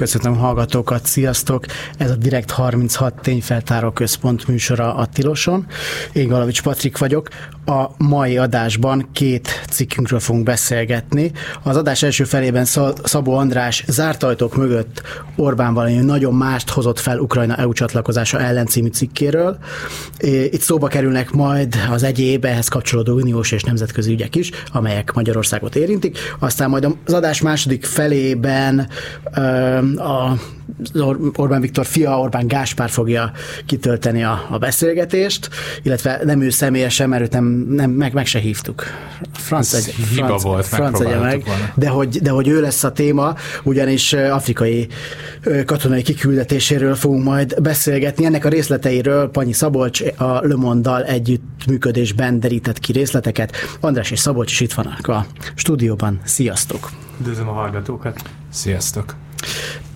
Köszönöm hallgatókat, sziasztok! Ez a Direkt 36 tényfeltáró központ műsora a Tiloson. Én Galavics Patrik vagyok. A mai adásban két cikkünkről fogunk beszélgetni. Az adás első felében Szabó András zárt ajtók mögött Orbán valami nagyon mást hozott fel Ukrajna EU csatlakozása ellen című cikkéről. Itt szóba kerülnek majd az egyéb ehhez kapcsolódó uniós és nemzetközi ügyek is, amelyek Magyarországot érintik. Aztán majd az adás második felében a Orbán Viktor fia, Orbán Gáspár fogja kitölteni a, a beszélgetést, illetve nem ő személyesen, mert őt nem, nem meg, meg se hívtuk. Franc, egy, franc, volt, franc egye meg, de hogy, de hogy ő lesz a téma, ugyanis afrikai katonai kiküldetéséről fogunk majd beszélgetni. Ennek a részleteiről Panyi Szabolcs a Le Monde-dal együttműködésben derített ki részleteket. András és Szabolcs is itt vannak a stúdióban. Sziasztok! Üdvözlöm a hallgatókat! Sziasztok!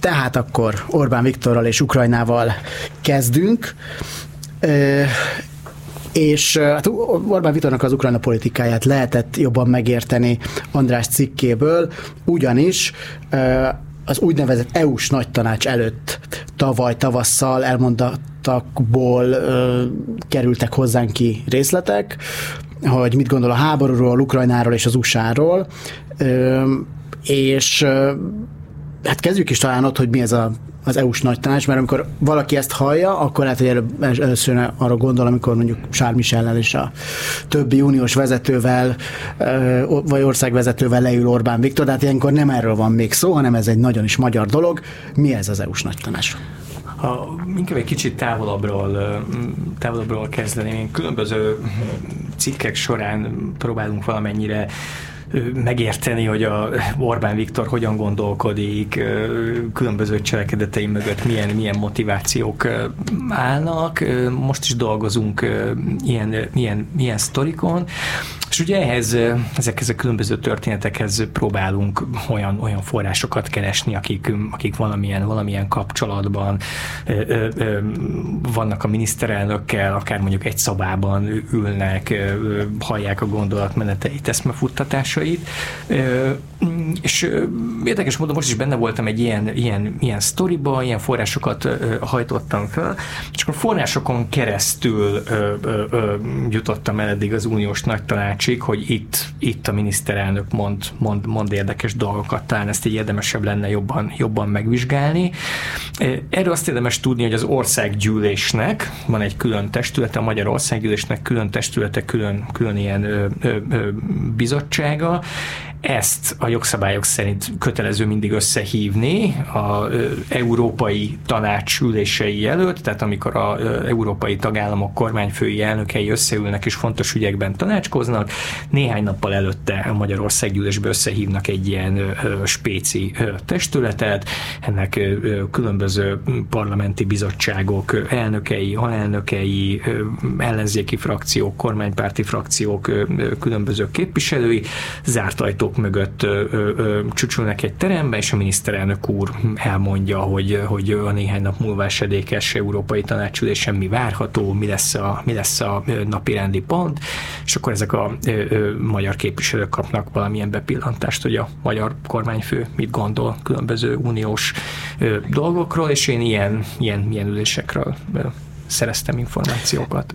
Tehát akkor Orbán Viktorral és Ukrajnával kezdünk. És hát Orbán Viktornak az Ukrajna politikáját lehetett jobban megérteni András cikkéből, ugyanis az úgynevezett EU-s nagy tanács előtt tavaly tavasszal elmondottakból ö, kerültek hozzánk ki részletek, hogy mit gondol a háborúról, Ukrajnáról és az USA-ról, és hát kezdjük is talán ott, hogy mi ez a, az EU-s nagy tanács, mert amikor valaki ezt hallja, akkor lehet, hogy előbb, először arra gondol, amikor mondjuk Michel és a többi uniós vezetővel, vagy országvezetővel leül Orbán Viktor, de hát ilyenkor nem erről van még szó, hanem ez egy nagyon is magyar dolog. Mi ez az EU-s nagy tanács? Ha inkább egy kicsit távolabbról, távolabbról kezdeném, különböző cikkek során próbálunk valamennyire megérteni, hogy a Orbán Viktor hogyan gondolkodik, különböző cselekedetei mögött milyen, milyen motivációk állnak. Most is dolgozunk ilyen, ilyen, ilyen sztorikon, és ugye ehhez, ezekhez a különböző történetekhez próbálunk olyan, olyan forrásokat keresni, akik, akik valamilyen, valamilyen kapcsolatban ö, ö, vannak a miniszterelnökkel, akár mondjuk egy szabában ülnek, ö, hallják a gondolatmeneteit, eszmefuttatásait. Ö, és érdekes módon most is benne voltam egy ilyen, ilyen, ilyen sztoriba, ilyen forrásokat hajtottam fel, és akkor forrásokon keresztül jutottam el eddig az uniós nagy tanács tanácsig, hogy itt, itt a miniszterelnök mond, mond, mond érdekes dolgokat, talán ezt így érdemesebb lenne jobban, jobban megvizsgálni. Erről azt érdemes tudni, hogy az országgyűlésnek van egy külön testülete, a Magyar Országgyűlésnek külön testülete, külön, külön ilyen ö, ö, ö, bizottsága ezt a jogszabályok szerint kötelező mindig összehívni a európai tanács ülései előtt, tehát amikor a európai tagállamok kormányfői elnökei összeülnek és fontos ügyekben tanácskoznak, néhány nappal előtte a Magyarország gyűlésbe összehívnak egy ilyen spéci testületet, ennek különböző parlamenti bizottságok elnökei, alelnökei, ellenzéki frakciók, kormánypárti frakciók, különböző képviselői, zárt ajtók mögött ö, ö, csücsülnek egy terembe, és a miniszterelnök úr elmondja, hogy, hogy a néhány nap múlva esedékes európai tanácsülésen mi várható, mi lesz a, mi lesz a napi rendi pont, és akkor ezek a ö, ö, magyar képviselők kapnak valamilyen bepillantást, hogy a magyar kormányfő mit gondol különböző uniós ö, dolgokról, és én ilyen, ilyen, ilyen ülésekről ö, szereztem információkat.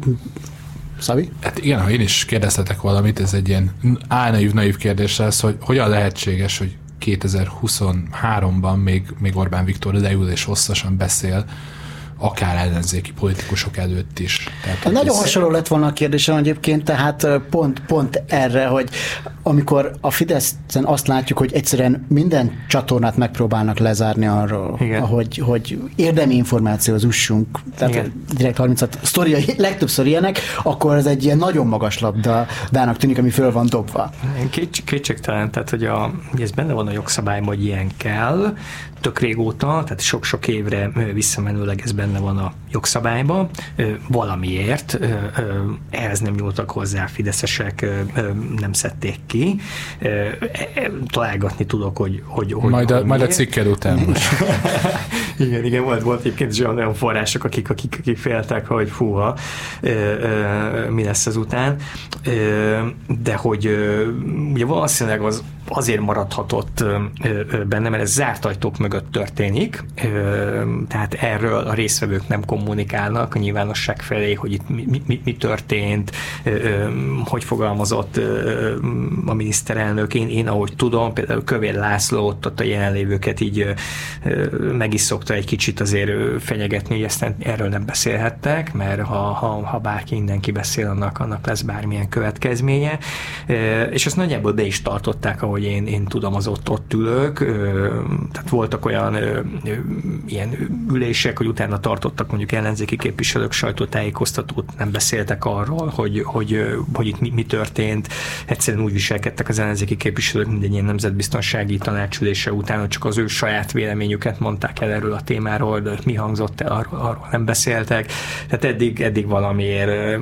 Szabi? Hát igen, ha én is kérdeztetek valamit, ez egy ilyen álnaív, naív kérdés lesz, hogy hogyan lehetséges, hogy 2023-ban még, még Orbán Viktor leül és hosszasan beszél akár ellenzéki politikusok előtt is. Tehát, Nagyon ez... hasonló lett volna a kérdésem egyébként, tehát pont, pont erre, hogy amikor a Fideszen azt látjuk, hogy egyszerűen minden csatornát megpróbálnak lezárni arról, Igen. hogy, hogy érdemi információhoz ussunk, tehát Igen. direkt 36 sztoriai, legtöbbször ilyenek, akkor ez egy ilyen nagyon magas labdának tűnik, ami föl van dobva. Kétségtelen, tehát hogy, a, hogy ez benne van a jogszabályban, hogy ilyen kell, tök régóta, tehát sok-sok évre visszamenőleg ez benne van a jogszabályban. Valamiért ehhez nem nyúltak hozzá, fideszesek nem szedték ki. E, találgatni tudok, hogy... hogy, hogy majd, a, majd a cikked után igen, igen, volt, volt egyébként is olyan források, akik, akik, akik féltek, hogy fúha, mi lesz az után. De hogy ugye valószínűleg az azért maradhatott benne, mert ez zárt ajtók mögött történik, tehát erről a részvevők nem kommunikálnak a nyilvánosság felé, hogy itt mi, mi, mi történt, hogy fogalmazott a miniszterelnök. Én, én ahogy tudom, például Kövér László ott a jelenlévőket így meg is szokta egy kicsit azért fenyegetni, hogy ezt erről nem beszélhettek, mert ha, ha, ha bárki mindenki beszél, annak, annak lesz bármilyen következménye. És azt nagyjából be is tartották, ahogy én, én tudom, az ott, ott ülők. Tehát voltak olyan ilyen ülések, hogy utána tartottak mondjuk ellenzéki képviselők sajtótájékoztatót, nem beszéltek arról, hogy, hogy, hogy itt mi, mi történt. Egyszerűen úgy viselkedtek az ellenzéki képviselők, mint egy ilyen nemzetbiztonsági tanácsülése után, hogy csak az ő saját véleményüket mondták el erről a témáról, de mi hangzott el, arról, arról nem beszéltek. Tehát eddig, eddig valamiért...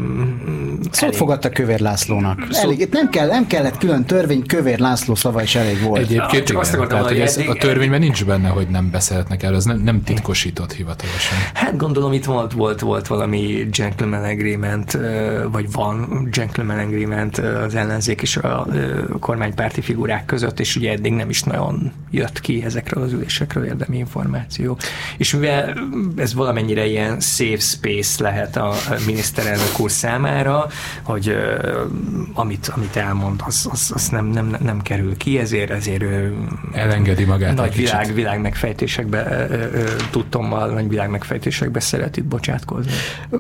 Szót elég... fogadta Kövér Lászlónak. Szó... Elég, nem, kell, nem kellett külön törvény, Kövér László szava is elég volt. Egyébként csak azt akartam, tehát, hogy ez eddig... a törvényben nincs benne, hogy nem beszélhetnek erről, ez nem, nem titkosított hivatalosan. Hát gondolom itt volt, volt, volt valami gentleman agreement, vagy van gentleman agreement az ellenzék és a kormánypárti figurák között, és ugye eddig nem is nagyon jött ki ezekről az ülésekről érdemi információ. És mivel ez valamennyire ilyen safe space lehet a miniszterelnök úr számára, hogy amit, amit elmond, az, az, az nem, nem, nem kerül ki, ezért, ezért elengedi magát nagy világ, világ megfejtésekbe tudtommal, nagy világ megfejtésekbe szeret itt bocsátkozni.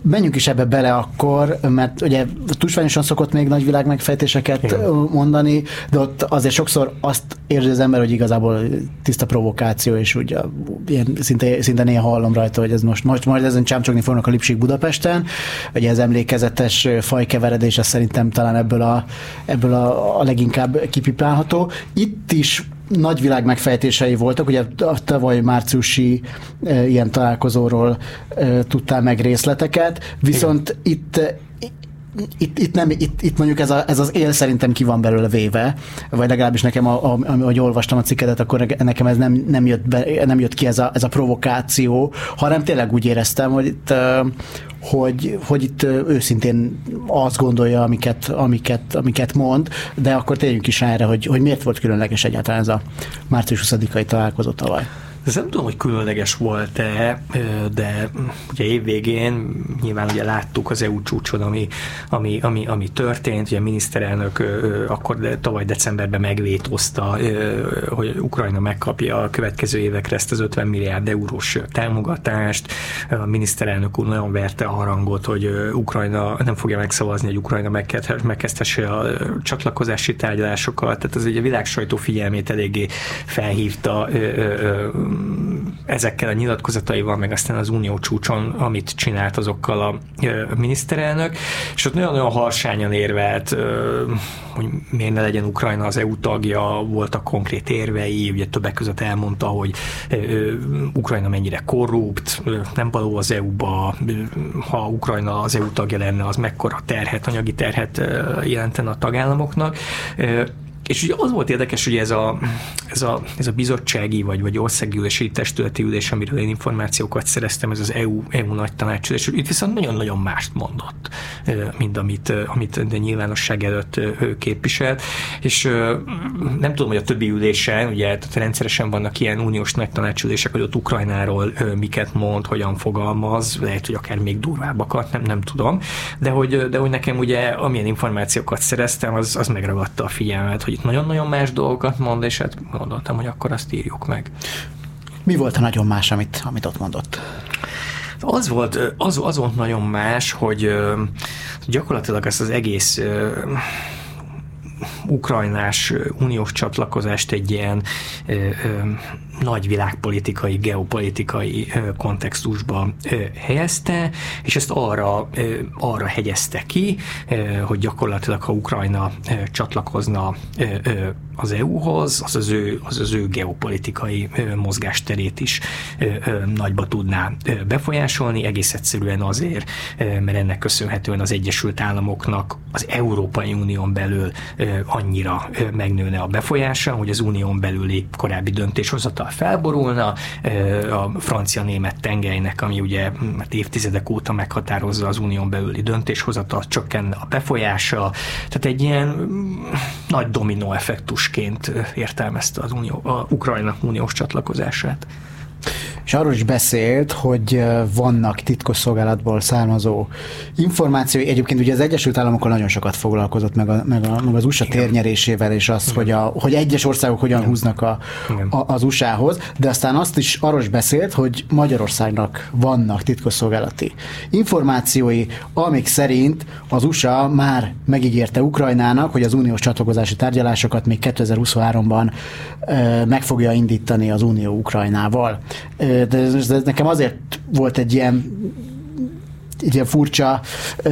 Menjünk is ebbe bele akkor, mert ugye tusványosan szokott még nagy világ megfejtéseket Igen. mondani, de ott azért sokszor azt érzi az ember, hogy igazából tiszta provokáció, és ugye ilyen szinte, szinte néha hallom rajta, hogy ez most, most majd ezen csámcsogni fognak a Lipsik Budapesten, ugye ez emlékezetes fajkeveredés, az szerintem talán ebből a, ebből a, a leginkább kipipálható. Itt is nagyvilág megfejtései voltak, ugye a tavaly márciusi e, ilyen találkozóról e, tudtál meg részleteket, viszont Igen. itt itt, itt, nem, itt, itt mondjuk ez, a, ez az él szerintem ki van belőle véve, vagy legalábbis nekem, a, a, ahogy olvastam a cikkedet, akkor nekem ez nem, nem, jött, be, nem jött ki ez a, ez a provokáció, hanem tényleg úgy éreztem, hogy itt, hogy, hogy itt őszintén azt gondolja, amiket, amiket, amiket mond, de akkor térjünk is erre, hogy, hogy miért volt különleges egyáltalán ez a március 20-ai találkozó tavaly. Ez nem tudom, hogy különleges volt-e, de ugye évvégén nyilván ugye láttuk az EU csúcson, ami, ami, ami, ami történt, ugye a miniszterelnök akkor de, tavaly decemberben megvétózta, hogy Ukrajna megkapja a következő évekre ezt az 50 milliárd eurós támogatást. A miniszterelnök úr nagyon verte a harangot, hogy Ukrajna nem fogja megszavazni, hogy Ukrajna megkezdhesse a csatlakozási tárgyalásokat, tehát ez ugye a világ sajtó figyelmét eléggé felhívta ezekkel a nyilatkozataival, meg aztán az unió csúcson, amit csinált azokkal a miniszterelnök, és ott nagyon-nagyon harsányan érvelt, hogy miért ne legyen Ukrajna az EU tagja, voltak konkrét érvei, ugye többek között elmondta, hogy Ukrajna mennyire korrupt, nem való az EU-ba, ha Ukrajna az EU tagja lenne, az mekkora terhet, anyagi terhet jelentene a tagállamoknak és ugye az volt érdekes, hogy ez a, ez a, ez a bizottsági vagy, vagy országgyűlési testületi ülés, amiről én információkat szereztem, ez az EU, EU nagy tanácsülés, itt viszont nagyon-nagyon mást mondott, mint amit, amit de nyilvánosság előtt képviselt, és nem tudom, hogy a többi ülésen, ugye tehát rendszeresen vannak ilyen uniós nagy tanácsülések, hogy ott Ukrajnáról miket mond, hogyan fogalmaz, lehet, hogy akár még durvábbakat, nem, nem tudom, de hogy, de hogy nekem ugye amilyen információkat szereztem, az, az megragadta a figyelmet, hogy itt nagyon-nagyon más dolgokat mond, és hát gondoltam, hogy akkor azt írjuk meg. Mi volt a nagyon más, amit, amit ott mondott? Az volt, az, az volt nagyon más, hogy gyakorlatilag ezt az egész ukrajnás uniós csatlakozást egy ilyen nagy világpolitikai, geopolitikai kontextusba helyezte, és ezt arra, arra hegyezte ki, hogy gyakorlatilag ha Ukrajna csatlakozna az EU-hoz, az az ő, az, az ő geopolitikai mozgásterét is nagyba tudná befolyásolni, egész egyszerűen azért, mert ennek köszönhetően az Egyesült Államoknak az Európai Unión belül annyira megnőne a befolyása, hogy az unión belüli korábbi döntéshozatal felborulna, a francia-német tengelynek, ami ugye mert évtizedek óta meghatározza az unión belüli döntéshozatal, csökken a befolyása, tehát egy ilyen mm, nagy dominó effektusként értelmezte az unió, a Ukrajna uniós csatlakozását és arról is beszélt, hogy vannak titkosszolgálatból származó információi. Egyébként ugye az Egyesült Államokkal nagyon sokat foglalkozott, meg, a, meg, a, meg az USA Igen. térnyerésével, és az, hogy, a, hogy egyes országok hogyan Igen. húznak a, a, az USA-hoz, de aztán azt is arról is beszélt, hogy Magyarországnak vannak titkosszolgálati információi, amik szerint az USA már megígérte Ukrajnának, hogy az uniós csatlakozási tárgyalásokat még 2023-ban meg fogja indítani az Unió Ukrajnával de ez, ez nekem azért volt egy ilyen egy ilyen furcsa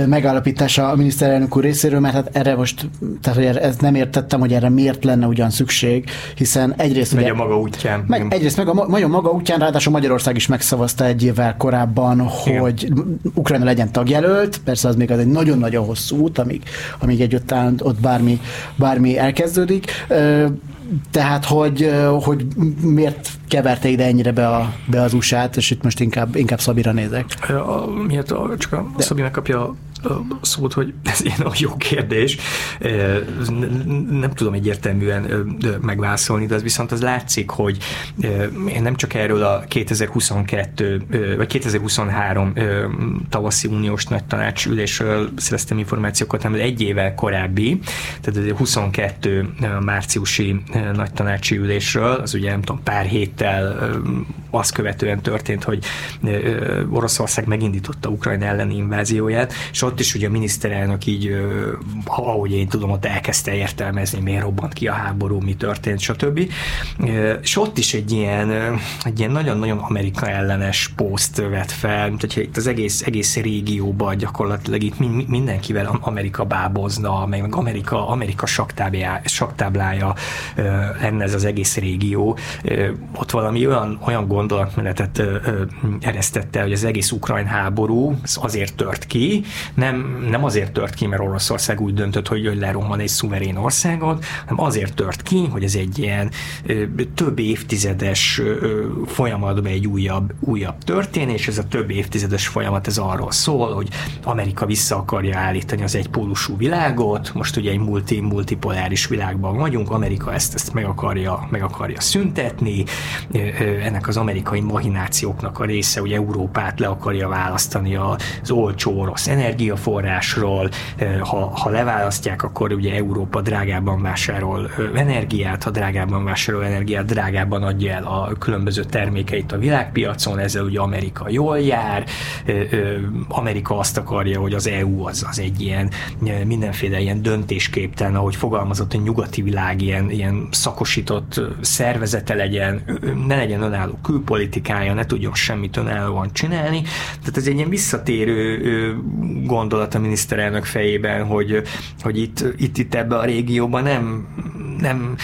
megállapítása a miniszterelnök úr részéről, mert hát erre most, tehát hogy ez nem értettem, hogy erre miért lenne ugyan szükség, hiszen egyrészt... Megy ugye, a maga útján. Meg, egyrészt meg a nagyon maga útján, ráadásul Magyarország is megszavazta egy évvel korábban, Igen. hogy Ukrajna legyen tagjelölt, persze az még az egy nagyon-nagyon hosszú út, amíg, amíg egy ott bármi, bármi elkezdődik tehát, hogy, hogy miért keverte ide ennyire be, a, be az USA-t, és itt most inkább, inkább Szabira nézek. A, miért a, csak a De. Szabi megkapja szót, hogy ez ilyen a jó kérdés. Nem tudom egyértelműen megválaszolni, de az viszont az látszik, hogy én nem csak erről a 2022 vagy 2023 tavaszi uniós nagy tanácsülésről szereztem információkat, hanem egy évvel korábbi, tehát 22 márciusi nagy tanácsi ülésről, az ugye nem tudom, pár héttel azt követően történt, hogy Oroszország megindította Ukrajna elleni invázióját, és ott is ugye a miniszterelnök így, ahogy én tudom, ott elkezdte értelmezni, miért robbant ki a háború, mi történt, stb. És ott is egy ilyen, egy ilyen nagyon-nagyon Amerika ellenes poszt vett fel, mint hogyha itt az egész, egész régióban gyakorlatilag itt mindenkivel Amerika bábozna, meg Amerika, Amerika saktáblája lenne ez az egész régió. Ott valami olyan, olyan gondolatmenetet eresztette, hogy az egész ukrajn háború azért tört ki, nem, nem azért tört ki, mert Oroszország úgy döntött, hogy, hogy leromban egy szuverén országot, hanem azért tört ki, hogy ez egy ilyen több évtizedes folyamatban egy újabb, újabb történés, ez a több évtizedes folyamat ez arról szól, hogy Amerika vissza akarja állítani az egypólusú világot, most ugye egy multi, multipoláris világban vagyunk, Amerika ezt, ezt meg, akarja, meg akarja szüntetni, ennek az amerikai mahinációknak a része, hogy Európát le akarja választani az olcsó orosz energiaforrásról, ha, ha leválasztják, akkor ugye Európa drágában vásárol energiát, ha drágában vásárol energiát, drágában adja el a különböző termékeit a világpiacon, ezzel ugye Amerika jól jár, Amerika azt akarja, hogy az EU az, az egy ilyen mindenféle ilyen döntésképtelen, ahogy fogalmazott, a nyugati világ ilyen, ilyen szakosított szervezete legyen, ne legyen önálló külpolitikája, ne tudjon semmit önállóan csinálni. Tehát ez egy ilyen visszatérő gondolat a miniszterelnök fejében, hogy, hogy itt, itt, itt ebbe a régióban nem, nem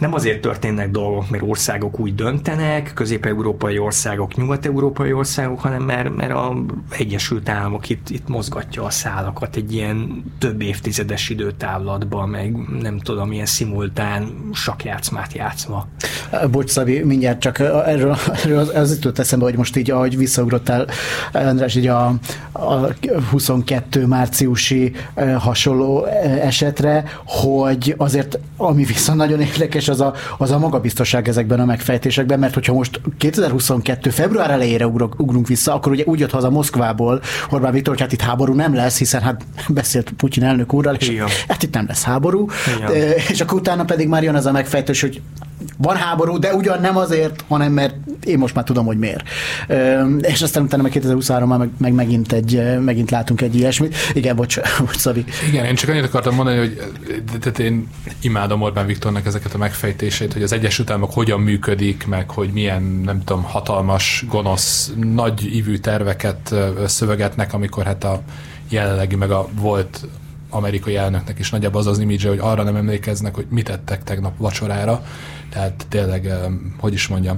nem azért történnek dolgok, mert országok úgy döntenek, közép-európai országok, nyugat-európai országok, hanem mert, mert a Egyesült Államok itt, itt mozgatja a szálakat egy ilyen több évtizedes időtávlatban, meg nem tudom, ilyen szimultán sakjátszmát játszva. Bocs, Szabi, mindjárt csak erről, erről az, az jutott eszembe, hogy most így, ahogy visszaugrottál, András, így a, a 22 márciusi hasonló esetre, hogy azért, ami viszont nagyon érdekes, az a, az a magabiztosság ezekben a megfejtésekben, mert hogyha most 2022. február elejére ugrunk, ugrunk vissza, akkor ugye úgy jött haza Moszkvából Orbán Viktor, hogy hát itt háború nem lesz, hiszen hát beszélt Putyin elnök úrral, és Igen. hát itt nem lesz háború, Igen. és akkor utána pedig már jön az a megfejtés, hogy van háború, de ugyan nem azért, hanem mert én most már tudom, hogy miért. És aztán utána meg 2023 meg, meg megint, egy, megint látunk egy ilyesmit. Igen, bocs, bocs Szabi. Igen, én csak annyit akartam mondani, hogy tehát én imádom Orbán Viktornak ezeket a megfejtéseit, hogy az Egyesült Államok hogyan működik, meg hogy milyen, nem tudom, hatalmas, gonosz, nagy ívű terveket szövegetnek, amikor hát a jelenlegi, meg a volt amerikai elnöknek is nagyjából az az imidzse, hogy arra nem emlékeznek, hogy mit tettek tegnap vacsorára. Tehát tényleg, hogy is mondjam,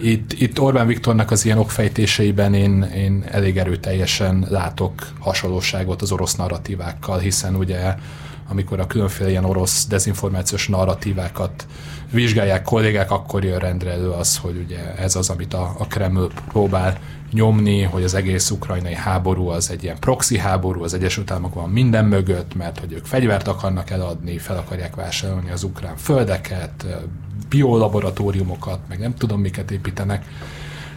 itt, itt Orbán Viktornak az ilyen okfejtéseiben én, én elég erőteljesen látok hasonlóságot az orosz narratívákkal, hiszen ugye amikor a különféle ilyen orosz dezinformációs narratívákat vizsgálják kollégák, akkor jön rendre elő az, hogy ugye ez az, amit a, a Kreml próbál nyomni, hogy az egész ukrajnai háború az egy ilyen proxy háború, az Egyesült Államok van minden mögött, mert hogy ők fegyvert akarnak eladni, fel akarják vásárolni az ukrán földeket, biolaboratóriumokat, meg nem tudom miket építenek.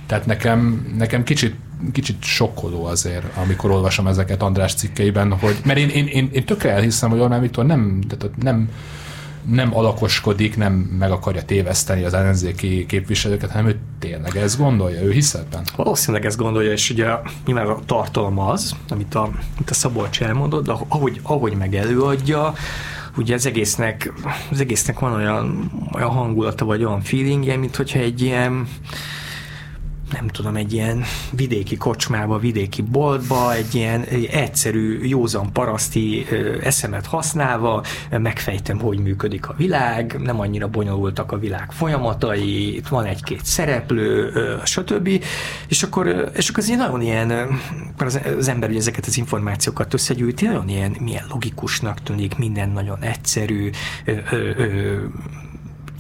Tehát nekem, nekem kicsit, kicsit sokkoló azért, amikor olvasom ezeket András cikkeiben, hogy, mert én, én, én, én tökre elhiszem, hogy Orbán Viktor nem, tehát nem, nem alakoskodik, nem meg akarja téveszteni az ellenzéki képviselőket, hanem ő tényleg ezt gondolja, ő hisz? Valószínűleg ezt gondolja, és ugye nyilván a tartalom az, amit a, amit a Szabolcs elmondott, de ahogy, ahogy meg előadja, ugye az egésznek, az egésznek van olyan, olyan hangulata, vagy olyan feelingje, mint hogyha egy ilyen nem tudom, egy ilyen vidéki kocsmába, vidéki boltba, egy ilyen egyszerű, józan paraszti eszemet használva megfejtem, hogy működik a világ, nem annyira bonyolultak a világ folyamatai, itt van egy-két szereplő, stb. És akkor, és akkor az nagyon ilyen, az, ember ugye ezeket az információkat összegyűjti, nagyon ilyen, milyen logikusnak tűnik, minden nagyon egyszerű, ö, ö,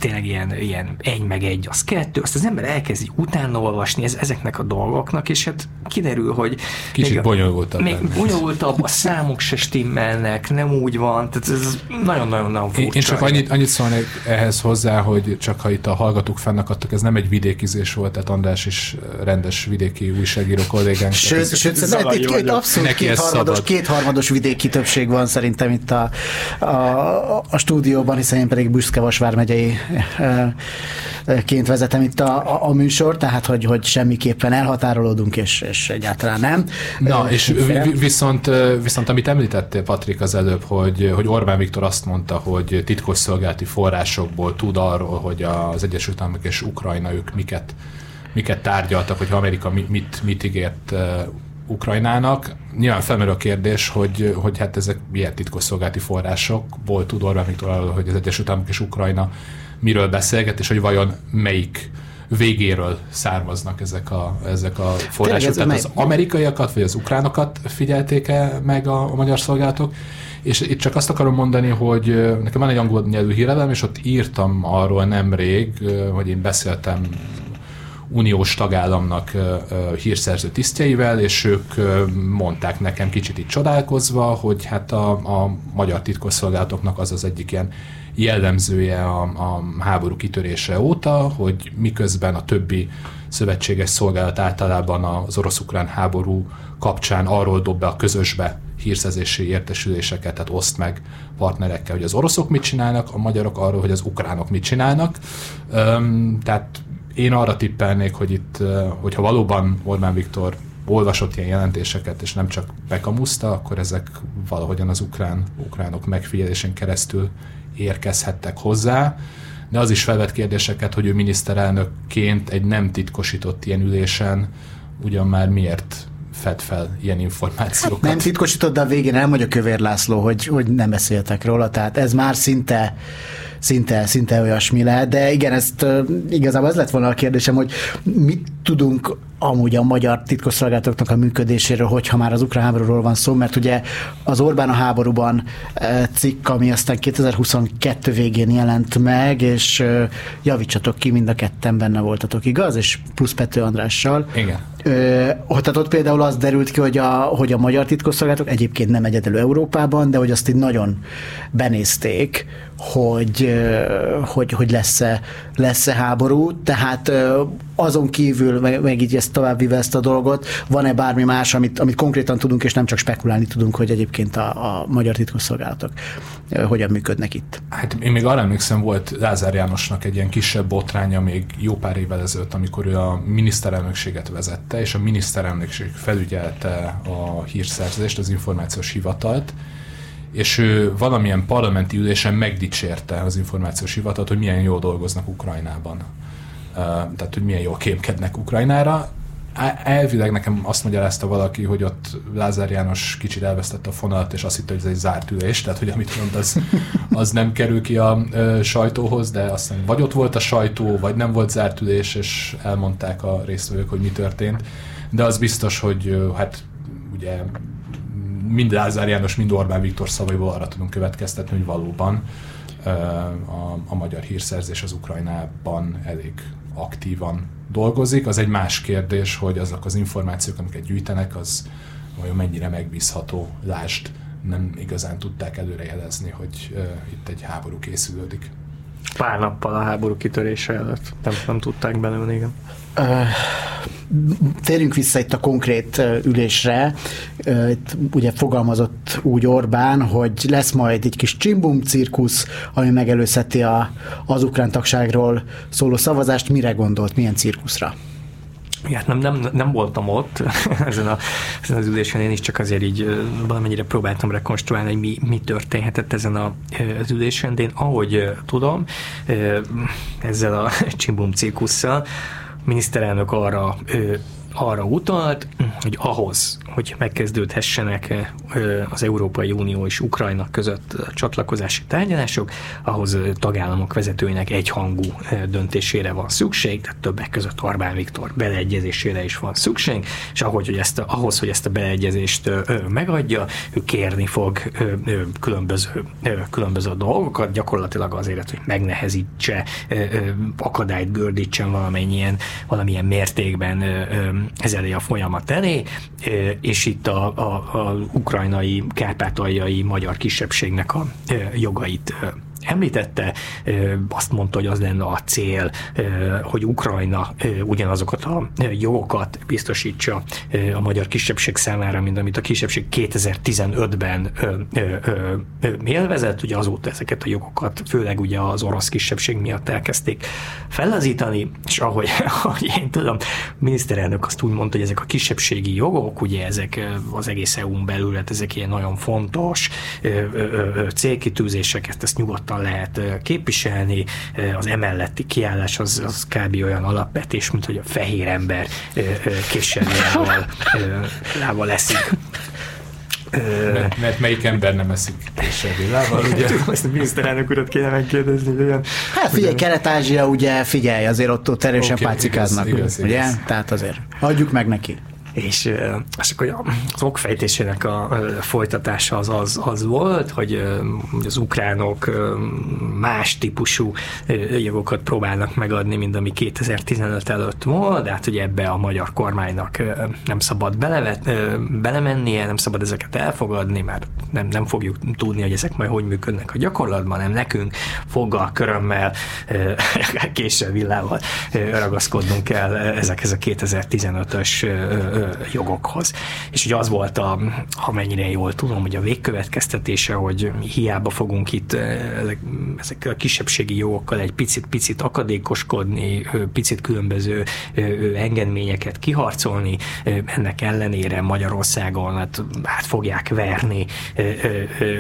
tényleg ilyen, ilyen egy meg egy, az kettő, azt az ember elkezdi utána olvasni ez, ezeknek a dolgoknak, és hát kiderül, hogy Kicsit még, bonyolultabb. Még bonyolultabb, a számok se stimmelnek, nem úgy van, tehát ez nagyon-nagyon furcsa. Én, én csak annyit, annyit szólnék ehhez hozzá, hogy csak ha itt a hallgatók fennakadtak, ez nem egy vidékizés volt, tehát András is rendes vidéki újságíró kollégánk. Sőt, sőt itt, itt, itt abszolút kétharmados, kétharmados vidéki többség van szerintem itt a, a, a stúdióban, hiszen én pedig Büszkevasvár megyei ként vezetem itt a, a, a műsor, tehát hogy, hogy semmiképpen elhatárolódunk, és, és egyáltalán nem. Na, és viszont, viszont amit említettél, Patrik, az előbb, hogy, hogy Orbán Viktor azt mondta, hogy titkosszolgálati forrásokból tud arról, hogy az Egyesült Államok és Ukrajna ők miket, miket tárgyaltak, hogy Amerika mit, mit ígért Ukrajnának. Nyilván felmerül a kérdés, hogy, hogy hát ezek milyen titkosszolgálati forrásokból tud Orbán Viktor arról, hogy az Egyesült Államok és Ukrajna miről beszélget, és hogy vajon melyik végéről származnak ezek a, ezek a források. Tehát az amerikaiakat, vagy az ukránokat figyelték-e meg a, a magyar szolgálatok, és itt csak azt akarom mondani, hogy nekem van egy angol nyelvű hírlevem, és ott írtam arról nemrég, hogy én beszéltem uniós tagállamnak hírszerző tisztjeivel, és ők mondták nekem kicsit itt csodálkozva, hogy hát a, a magyar titkosszolgálatoknak az az egyik ilyen jellemzője a, a háború kitörése óta, hogy miközben a többi szövetséges szolgálat általában az orosz-ukrán háború kapcsán arról dob be a közösbe hírszerzési értesüléseket, tehát oszt meg partnerekkel, hogy az oroszok mit csinálnak, a magyarok arról, hogy az ukránok mit csinálnak. Üm, tehát én arra tippelnék, hogy itt, hogyha valóban Orbán Viktor olvasott ilyen jelentéseket, és nem csak bekamuszta, akkor ezek valahogyan az ukrán, ukránok megfigyelésén keresztül érkezhettek hozzá, de az is felvet kérdéseket, hogy ő miniszterelnökként egy nem titkosított ilyen ülésen ugyan már miért fed fel ilyen információkat. Nem titkosított, de a végén elmondja Kövér László, hogy, hogy nem beszéltek róla, tehát ez már szinte szinte, szinte olyasmi lehet, de igen, ezt igazából ez lett volna a kérdésem, hogy mit tudunk amúgy a magyar titkosszolgálatoknak a működéséről, hogyha már az ukrán háborúról van szó, mert ugye az Orbán a háborúban cikk, ami aztán 2022 végén jelent meg, és javítsatok ki, mind a ketten benne voltatok, igaz? És plusz Pető Andrással. Igen. Ö, tehát ott például az derült ki, hogy a, hogy a magyar titkosszolgálatok egyébként nem egyedül Európában, de hogy azt így nagyon benézték, hogy, hogy, hogy lesz-e, lesz-e háború, tehát azon kívül, meg, meg így ezt tovább ezt a dolgot, van-e bármi más, amit, amit konkrétan tudunk, és nem csak spekulálni tudunk, hogy egyébként a, a magyar titkosszolgálatok hogyan működnek itt? Hát én még arra emlékszem, volt Lázár Jánosnak egy ilyen kisebb botránya még jó pár évvel ezelőtt, amikor ő a miniszterelnökséget vezette, és a miniszterelnökség felügyelte a hírszerzést, az információs hivatalt, és ő valamilyen parlamenti ülésen megdicsérte az információs hivatalt, hogy milyen jól dolgoznak Ukrajnában. Tehát, hogy milyen jól kémkednek Ukrajnára. Elvileg nekem azt magyarázta valaki, hogy ott Lázár János kicsit elvesztette a fonalat, és azt hitte, hogy ez egy zárt ülés, tehát hogy amit mond, az, az nem kerül ki a ö, sajtóhoz, de aztán vagy ott volt a sajtó, vagy nem volt zárt ülés, és elmondták a résztvevők, hogy mi történt. De az biztos, hogy hát ugye mind Lázár János, mind Orbán Viktor szavaiból arra tudunk következtetni, hogy valóban a, a magyar hírszerzés az Ukrajnában elég aktívan dolgozik. Az egy más kérdés, hogy azok az információk, amiket gyűjtenek, az vajon mennyire megbízható. Lást, nem igazán tudták előrejelezni, hogy uh, itt egy háború készülődik. Pár nappal a háború kitörése előtt. Nem, nem tudták belőle, igen. Térjünk vissza itt a konkrét ülésre. Itt ugye fogalmazott úgy Orbán, hogy lesz majd egy kis csimbum cirkusz, ami megelőzheti a, az ukrán tagságról szóló szavazást. Mire gondolt, milyen cirkuszra? Hát nem, nem, nem voltam ott ezen, a, ezen az ülésen, én is csak azért így valamennyire próbáltam rekonstruálni, hogy mi, mi történhetett ezen a, az ülésen, de én ahogy tudom, ezzel a csimbum cirkusszal, miniszterelnök arra arra utalt, hogy ahhoz, hogy megkezdődhessenek az Európai Unió és Ukrajna között csatlakozási tárgyalások, ahhoz tagállamok vezetőinek egyhangú döntésére van szükség, tehát többek között Orbán Viktor beleegyezésére is van szükség, és ahogy, hogy ezt a, ahhoz, hogy ezt a beleegyezést megadja, ő kérni fog különböző, különböző dolgokat, gyakorlatilag azért, hogy megnehezítse, akadályt gördítsen valamilyen, valamilyen mértékben ez elé a folyamat elé, és itt a, a, a ukrajnai, kárpátaljai magyar kisebbségnek a jogait említette, azt mondta, hogy az lenne a cél, hogy Ukrajna ugyanazokat a jogokat biztosítsa a magyar kisebbség számára, mint amit a kisebbség 2015-ben élvezett, ugye azóta ezeket a jogokat, főleg ugye az orosz kisebbség miatt elkezdték fellazítani, és ahogy, ahogy én tudom, miniszterelnök azt úgy mondta, hogy ezek a kisebbségi jogok, ugye ezek az egész EU-n belül, hát ezek ilyen nagyon fontos célkitűzések, ezt, ezt nyugodtan nyugodtan lehet képviselni, az emelletti kiállás az, az kb. olyan alapvetés, mint hogy a fehér ember késsel lába leszik. Mert, mert melyik ember nem eszik késsel villával, ugye? Ezt a miniszterelnök urat kéne megkérdezni, hogy olyan... Hát figyelj, Kelet-Ázsia, ugye figyelj, azért ott, ott erősen okay, pácikáznak, igaz, igaz, ugye? Igaz. Tehát azért adjuk meg neki és, és akkor az okfejtésének a folytatása az, az, az volt, hogy az ukránok más típusú jogokat próbálnak megadni, mint ami 2015 előtt volt, de hát ugye ebbe a magyar kormánynak nem szabad belevet, belemennie, nem szabad ezeket elfogadni, mert nem, nem fogjuk tudni, hogy ezek majd hogy működnek a gyakorlatban, nem nekünk foggal, körömmel, késsel, villával ragaszkodnunk kell ezekhez a 2015-ös jogokhoz. És ugye az volt, a, amennyire jól tudom, hogy a végkövetkeztetése, hogy hiába fogunk itt ezekkel a kisebbségi jogokkal egy picit-picit akadékoskodni, picit különböző engedményeket kiharcolni, ennek ellenére Magyarországon hát, hát fogják verni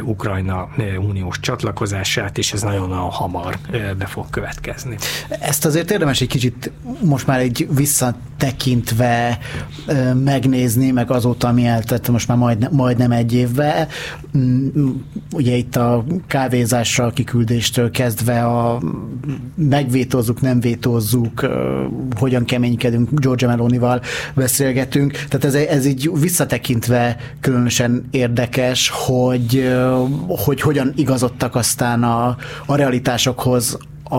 Ukrajna uniós csatlakozását, és ez nagyon-nagyon hamar be fog következni. Ezt azért érdemes egy kicsit most már egy visszatekintve megnézni, meg azóta, ami eltett most már majd, majdnem egy évvel, mm, ugye itt a kávézással kiküldéstől kezdve a megvétózzuk, nem vétózzuk, hogyan keménykedünk, Georgia Melonival beszélgetünk, tehát ez, ez így visszatekintve különösen érdekes, hogy, hogy hogyan igazodtak aztán a, a realitásokhoz a,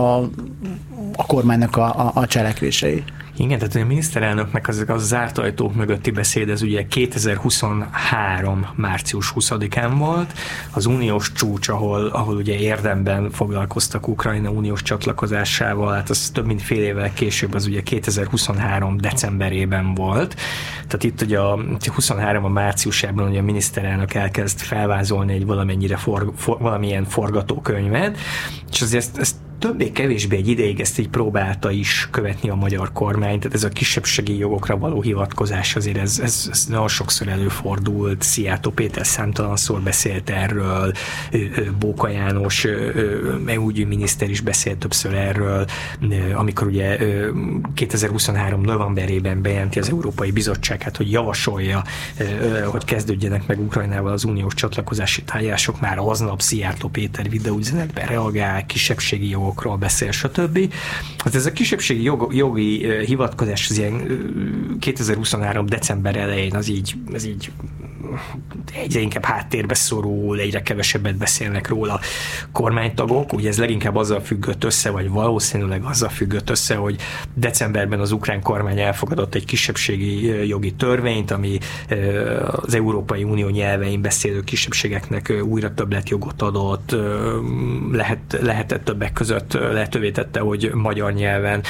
a kormánynak a, a, a cselekvései. Igen, tehát a miniszterelnöknek az, az zárt ajtók mögötti beszéd, ez ugye 2023. március 20-án volt, az uniós csúcs, ahol, ahol ugye érdemben foglalkoztak Ukrajna uniós csatlakozásával, hát az több mint fél évvel később, az ugye 2023. decemberében volt. Tehát itt ugye a 23. a márciusában ugye a miniszterelnök elkezd felvázolni egy valamennyire for, for, valamilyen forgatókönyvet, és azért ezt, ezt többé-kevésbé egy ideig ezt így próbálta is követni a magyar kormány, tehát ez a kisebbségi jogokra való hivatkozás azért ez, ez, ez nagyon sokszor előfordult, Szijjártó Péter számtalanszor beszélt erről, Bóka János eu miniszter is beszélt többször erről, amikor ugye 2023 novemberében bejelenti az Európai Bizottság, hogy javasolja, hogy kezdődjenek meg Ukrajnával az uniós csatlakozási tárgyalások, már aznap Szijjártó Péter videóüzenetben reagál, kisebbségi jogok jogokról beszél, stb. Hát ez a kisebbségi jog, jogi hivatkozás az ilyen 2023. december elején az így, az így egyre inkább háttérbe szorul, egyre kevesebbet beszélnek róla kormánytagok. Ugye ez leginkább azzal függött össze, vagy valószínűleg azzal függött össze, hogy decemberben az ukrán kormány elfogadott egy kisebbségi jogi törvényt, ami az Európai Unió nyelvein beszélő kisebbségeknek újra többletjogot adott, lehet, lehetett többek között lehetővé tette, hogy magyar nyelven,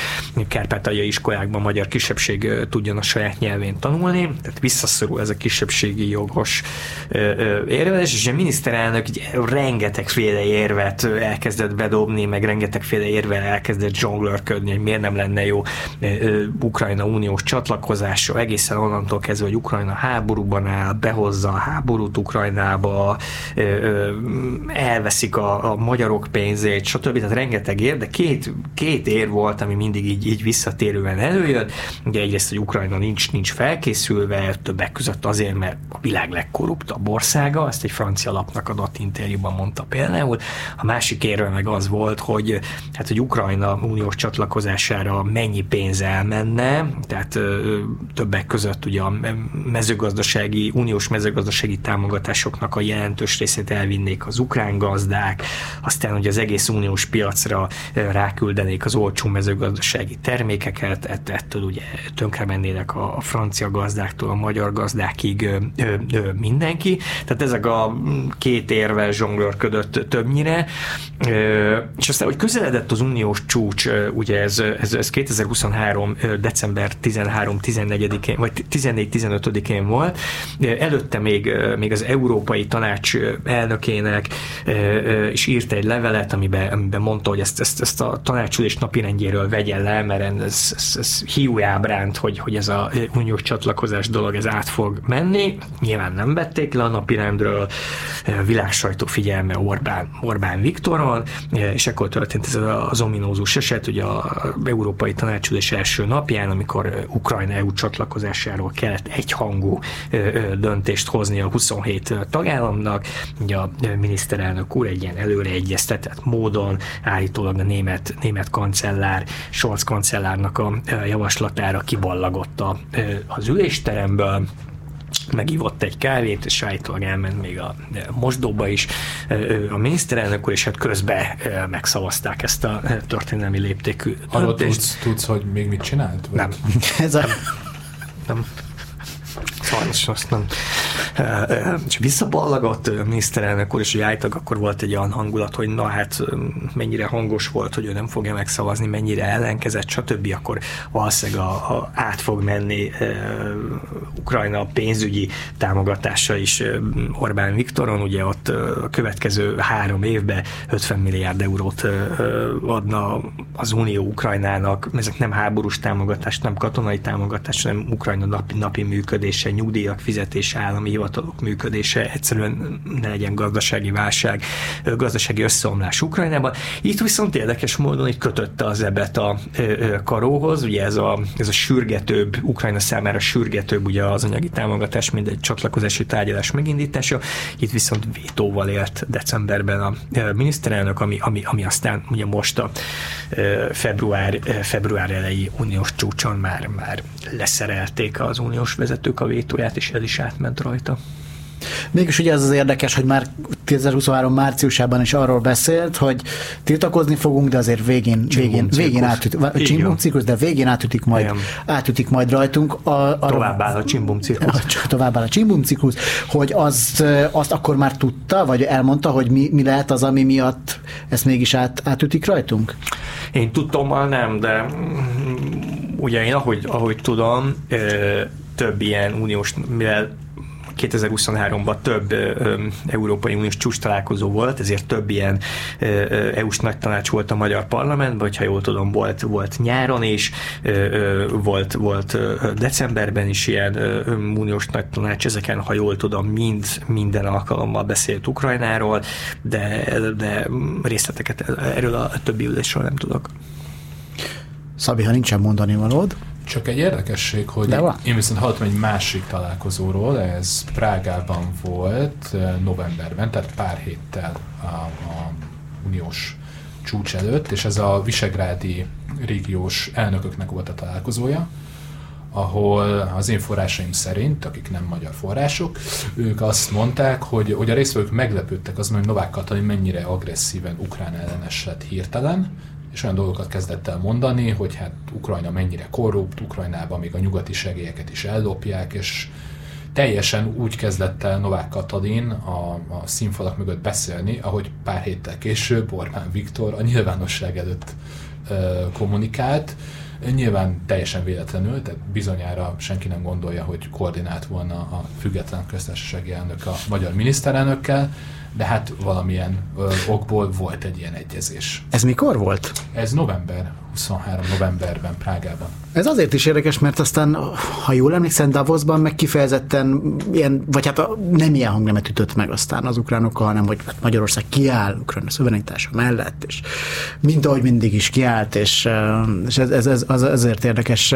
kárpátaljai iskolákban magyar kisebbség tudjon a saját nyelvén tanulni, tehát visszaszorul ez a kisebbségi jogos érvelés, és a miniszterelnök rengetegféle érvet elkezdett bedobni, meg rengetegféle érvel elkezdett zsonglőrködni, hogy miért nem lenne jó Ukrajna uniós csatlakozása, egészen onnantól kezdve, hogy Ukrajna háborúban áll, behozza a háborút Ukrajnába, elveszik a, a magyarok pénzét, stb. Tehát rengeteg ér, de két, két ér volt, ami mindig így, így visszatérően előjött. Ugye egyrészt, hogy Ukrajna nincs, nincs felkészülve, többek között azért, mert a világ legkorruptabb országa, ezt egy francia lapnak adott interjúban mondta például. A másik érve meg az volt, hogy, hát, hogy Ukrajna uniós csatlakozására mennyi pénz elmenne, tehát többek között ugye a mezőgazdasági, uniós mezőgazdasági támogatásoknak a jelentős részét elvinnék az ukrán gazdák, aztán hogy az egész uniós piacra ráküldenék az olcsó mezőgazdasági termékeket, ett, ettől ugye tönkre mennének a, a francia gazdáktól a magyar gazdákig ö, ö, mindenki. Tehát ezek a két érvel zsonglőrködött többnyire. Ö, és aztán, hogy közeledett az uniós csúcs, ugye ez, ez, ez 2023. december 13-14-én, vagy 14-15-én volt. Előtte még, még az Európai Tanács elnökének is írt egy levelet, amiben, amiben mondta, hogy ezt, ezt, ezt a tanácsülés napirendjéről vegye le, mert ez, ez, ez hiújábránt, hogy, hogy ez a uniós csatlakozás dolog ez át fog menni. Nyilván nem vették le a napirendről, világsajtó figyelme Orbán, Orbán Viktoron, és ekkor történt ez az ominózus eset, hogy a Európai Tanácsülés első napján, amikor Ukrajna EU csatlakozásáról kellett egyhangú döntést hozni a 27 tagállamnak, ugye a miniszterelnök úr egy ilyen előreegyeztetett módon állítólag a német, német kancellár, Scholz kancellárnak a javaslatára kiballagott a, az ülésteremből, megívott egy kávét, és állítólag elment még a mosdóba is a miniszterelnök úr, és hát közben megszavazták ezt a történelmi léptékű Arról tudsz, tudsz, hogy még mit csinált? Vagy? Nem. Ez a... nem. nem. Sajnos azt nem. És visszaballagott miniszterelnök úr, és hogy állítólag akkor volt egy olyan hangulat, hogy na hát mennyire hangos volt, hogy ő nem fogja megszavazni, mennyire ellenkezett, stb. Akkor valószínűleg a, a, át fog menni e, Ukrajna pénzügyi támogatása is Orbán Viktoron, ugye ott a következő három évben 50 milliárd eurót adna az Unió Ukrajnának, ezek nem háborús támogatás, nem katonai támogatás, hanem Ukrajna napi, napi működése, nyugdíjak fizetése, állami hivatalok működése, egyszerűen ne legyen gazdasági válság, gazdasági összeomlás Ukrajnában. Itt viszont érdekes módon itt kötötte az ebet a karóhoz, ugye ez a, ez a sürgetőbb, Ukrajna számára sürgetőbb ugye az anyagi támogatás, mint egy csatlakozási tárgyalás megindítása. Itt viszont vétóval élt decemberben a miniszterelnök, ami, ami, ami aztán ugye most a február, február elejé uniós csúcson már, már leszerelték az uniós vezetők a vétóját, és el is átment rajta. Mégis ugye ez az érdekes, hogy már 2023 márciusában is arról beszélt, hogy tiltakozni fogunk, de azért végén, végén, végén átütik, csimbum cirkusz, de végén átütik majd, átütik majd rajtunk. A, a, továbbáll a csimbum cirkusz. Továbbáll a csimbum cirkusz, hogy azt, azt akkor már tudta, vagy elmondta, hogy mi, mi lehet az, ami miatt ezt mégis át, átütik rajtunk? Én tudtommal nem, de ugye én ahogy, ahogy tudom, több ilyen uniós, mivel 2023-ban több Európai Uniós csúcs találkozó volt, ezért több ilyen EU-s nagy tanács volt a magyar parlamentben, vagy ha jól tudom, volt, volt nyáron is, volt, volt decemberben is ilyen uniós nagy tanács, ezeken, ha jól tudom, mind minden alkalommal beszélt Ukrajnáról, de, de részleteket erről a többi ülésről nem tudok. Szabi, ha nincsen mondani valód, csak egy érdekesség, hogy De van. én viszont hallottam egy másik találkozóról, ez Prágában volt novemberben, tehát pár héttel a, a uniós csúcs előtt, és ez a Visegrádi régiós elnököknek volt a találkozója, ahol az én forrásaim szerint, akik nem magyar források, ők azt mondták, hogy, hogy a résztvevők meglepődtek azon, hogy Novák Katalin mennyire agresszíven ukrán ellenes lett hirtelen, és olyan dolgokat kezdett el mondani, hogy hát Ukrajna mennyire korrupt, Ukrajnában még a nyugati segélyeket is ellopják, és teljesen úgy kezdett el Novák Katalin a, a színfalak mögött beszélni, ahogy pár héttel később Orbán Viktor a nyilvánosság előtt ö, kommunikált, Nyilván teljesen véletlenül, tehát bizonyára senki nem gondolja, hogy koordinált volna a független köztársasági elnök a magyar miniszterelnökkel, de hát valamilyen ö, okból volt egy ilyen egyezés. Ez mikor volt? Ez november, 23 novemberben Prágában. Ez azért is érdekes, mert aztán, ha jól emlékszem, Davosban meg kifejezetten ilyen, vagy hát nem ilyen hangnemet ütött meg aztán az ukránokkal, hanem hogy hát Magyarország kiáll Ukrajna szuverenitása mellett, és mint ahogy mindig is kiállt, és, és ez, ez, ez az, ezért érdekes,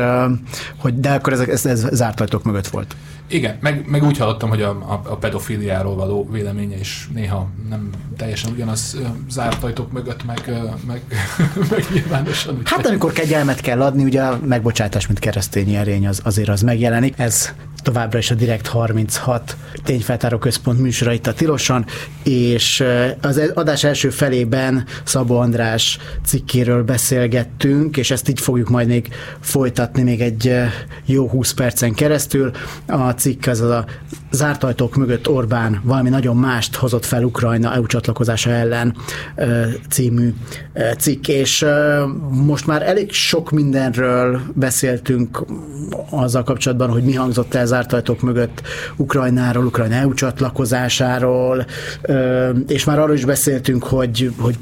hogy de akkor ez, ez, ez zárt ajtók mögött volt. Igen, meg, meg úgy hallottam, hogy a, a, a pedofiliáról való véleménye is néha nem teljesen ugyanaz zárt ajtók mögött, meg, meg, meg nyilvánosan. Hát amikor kegyelmet kell adni, ugye a megbocsátás, mint keresztény erény, az, azért az megjelenik. Ez továbbra is a Direkt 36 tényfeltáró központ műsora itt a Tiloson, és az adás első felében Szabó András cikkéről beszélgettünk, és ezt így fogjuk majd még folytatni még egy jó 20 percen keresztül. A cikk az a zárt ajtók mögött Orbán valami nagyon mást hozott fel Ukrajna EU csatlakozása ellen című cikk, és most már elég sok mindenről beszéltünk azzal kapcsolatban, hogy mi hangzott el zárt ajtók mögött Ukrajnáról, Ukrajna EU csatlakozásáról, és már arról is beszéltünk, hogy, hogy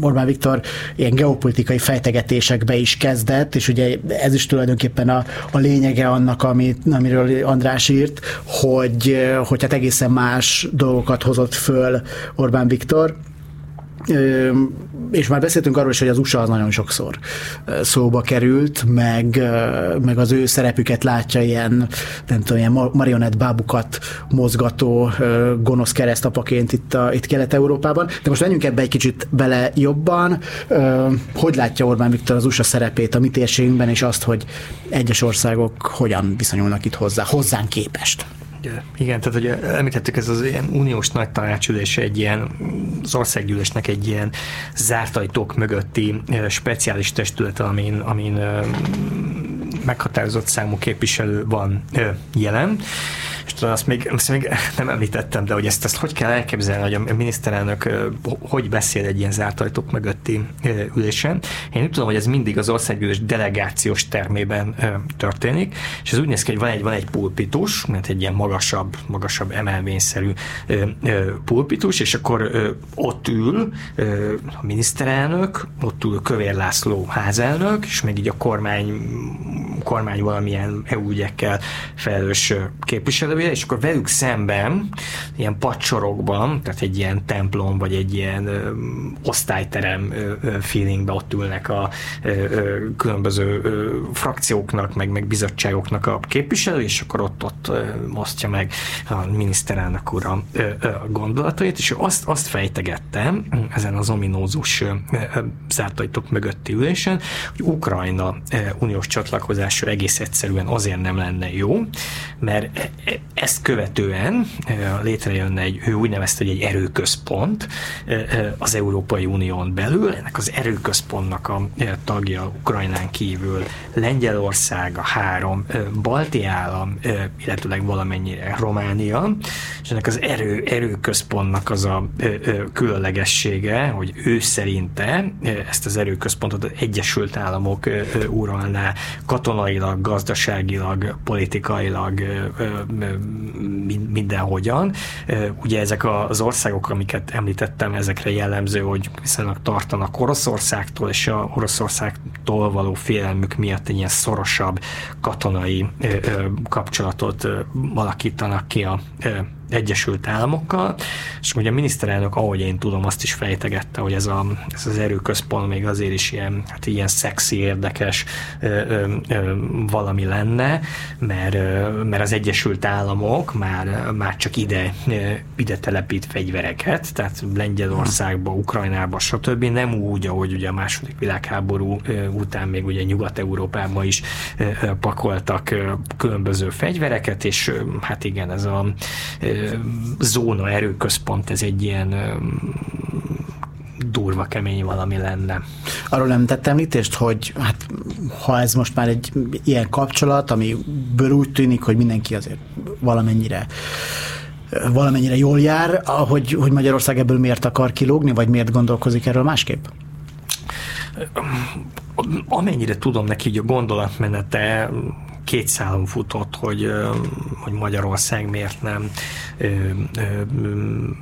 Orbán Viktor ilyen geopolitikai fejtegetésekbe is kezdett, és ugye ez is tulajdonképpen a, a lényege annak, amit, amiről András írt, hogy, hogy hát egészen más dolgokat hozott föl Orbán Viktor, és már beszéltünk arról is, hogy az USA az nagyon sokszor szóba került, meg, meg az ő szerepüket látja ilyen, nem tudom, ilyen marionett bábukat mozgató gonosz keresztapaként itt, a, itt Kelet-Európában. De most menjünk ebbe egy kicsit bele jobban. Hogy látja Orbán Viktor az USA szerepét a mi térségünkben, és azt, hogy egyes országok hogyan viszonyulnak itt hozzá, hozzánk képest? Igen, tehát hogy említettük, ez az ilyen uniós nagy tanácsülés egy ilyen, az országgyűlésnek egy ilyen zárt ajtók mögötti speciális testület, amin, amin meghatározott számú képviselő van jelen és azt még, azt még nem említettem, de hogy ezt, ezt hogy kell elképzelni, hogy a miniszterelnök hogy beszél egy ilyen zárt ajtók mögötti ülésen. Én úgy tudom, hogy ez mindig az országgyűlés delegációs termében történik, és ez úgy néz ki, hogy van egy, van egy pulpitus, mert egy ilyen magasabb, magasabb emelvényszerű pulpitus, és akkor ott ül a miniszterelnök, ott ül Kövér László házelnök, és még így a kormány, kormány valamilyen EU ügyekkel felelős képviselő kérdője, és akkor velük szemben ilyen pacsorokban, tehát egy ilyen templom, vagy egy ilyen ö, osztályterem ö, ö, feelingbe ott ülnek a ö, ö, különböző ö, frakcióknak, meg, meg bizottságoknak a képviselő, és akkor ott, ott ö, osztja meg a miniszterelnök úr a, ö, ö, gondolatait, és azt, azt fejtegettem ezen az ominózus zártajtok mögötti ülésen, hogy Ukrajna ö, uniós csatlakozása egész egyszerűen azért nem lenne jó, mert e, e, ezt követően létrejönne egy, ő úgy nevezte, hogy egy erőközpont az Európai Unión belül. Ennek az erőközpontnak a tagja Ukrajnán kívül Lengyelország, a három balti állam, illetőleg valamennyire Románia, és ennek az erő, erőközpontnak az a különlegessége, hogy ő szerinte ezt az erőközpontot az Egyesült Államok uralná katonailag, gazdaságilag, politikailag, mindenhogyan. Ugye ezek az országok, amiket említettem, ezekre jellemző, hogy viszonylag tartanak Oroszországtól, és a Oroszországtól való félelmük miatt egy ilyen szorosabb katonai kapcsolatot alakítanak ki a Egyesült Államokkal, és ugye a miniszterelnök, ahogy én tudom, azt is fejtegette, hogy ez, a, ez az erőközpont még azért is ilyen, hát ilyen szexi, érdekes ö, ö, ö, valami lenne, mert, ö, mert az Egyesült Államok már, már csak ide, ide telepít fegyvereket, tehát Lengyelországba, Ukrajnába, stb. Nem úgy, ahogy ugye a második világháború után még ugye Nyugat-Európába is pakoltak különböző fegyvereket, és hát igen, ez a zóna erőközpont, ez egy ilyen durva, kemény valami lenne. Arról nem tett említést, hogy hát, ha ez most már egy ilyen kapcsolat, amiből úgy tűnik, hogy mindenki azért valamennyire valamennyire jól jár, hogy, hogy Magyarország ebből miért akar kilógni, vagy miért gondolkozik erről másképp? Amennyire tudom neki, hogy a gondolatmenete két szálon futott, hogy, hogy Magyarország miért nem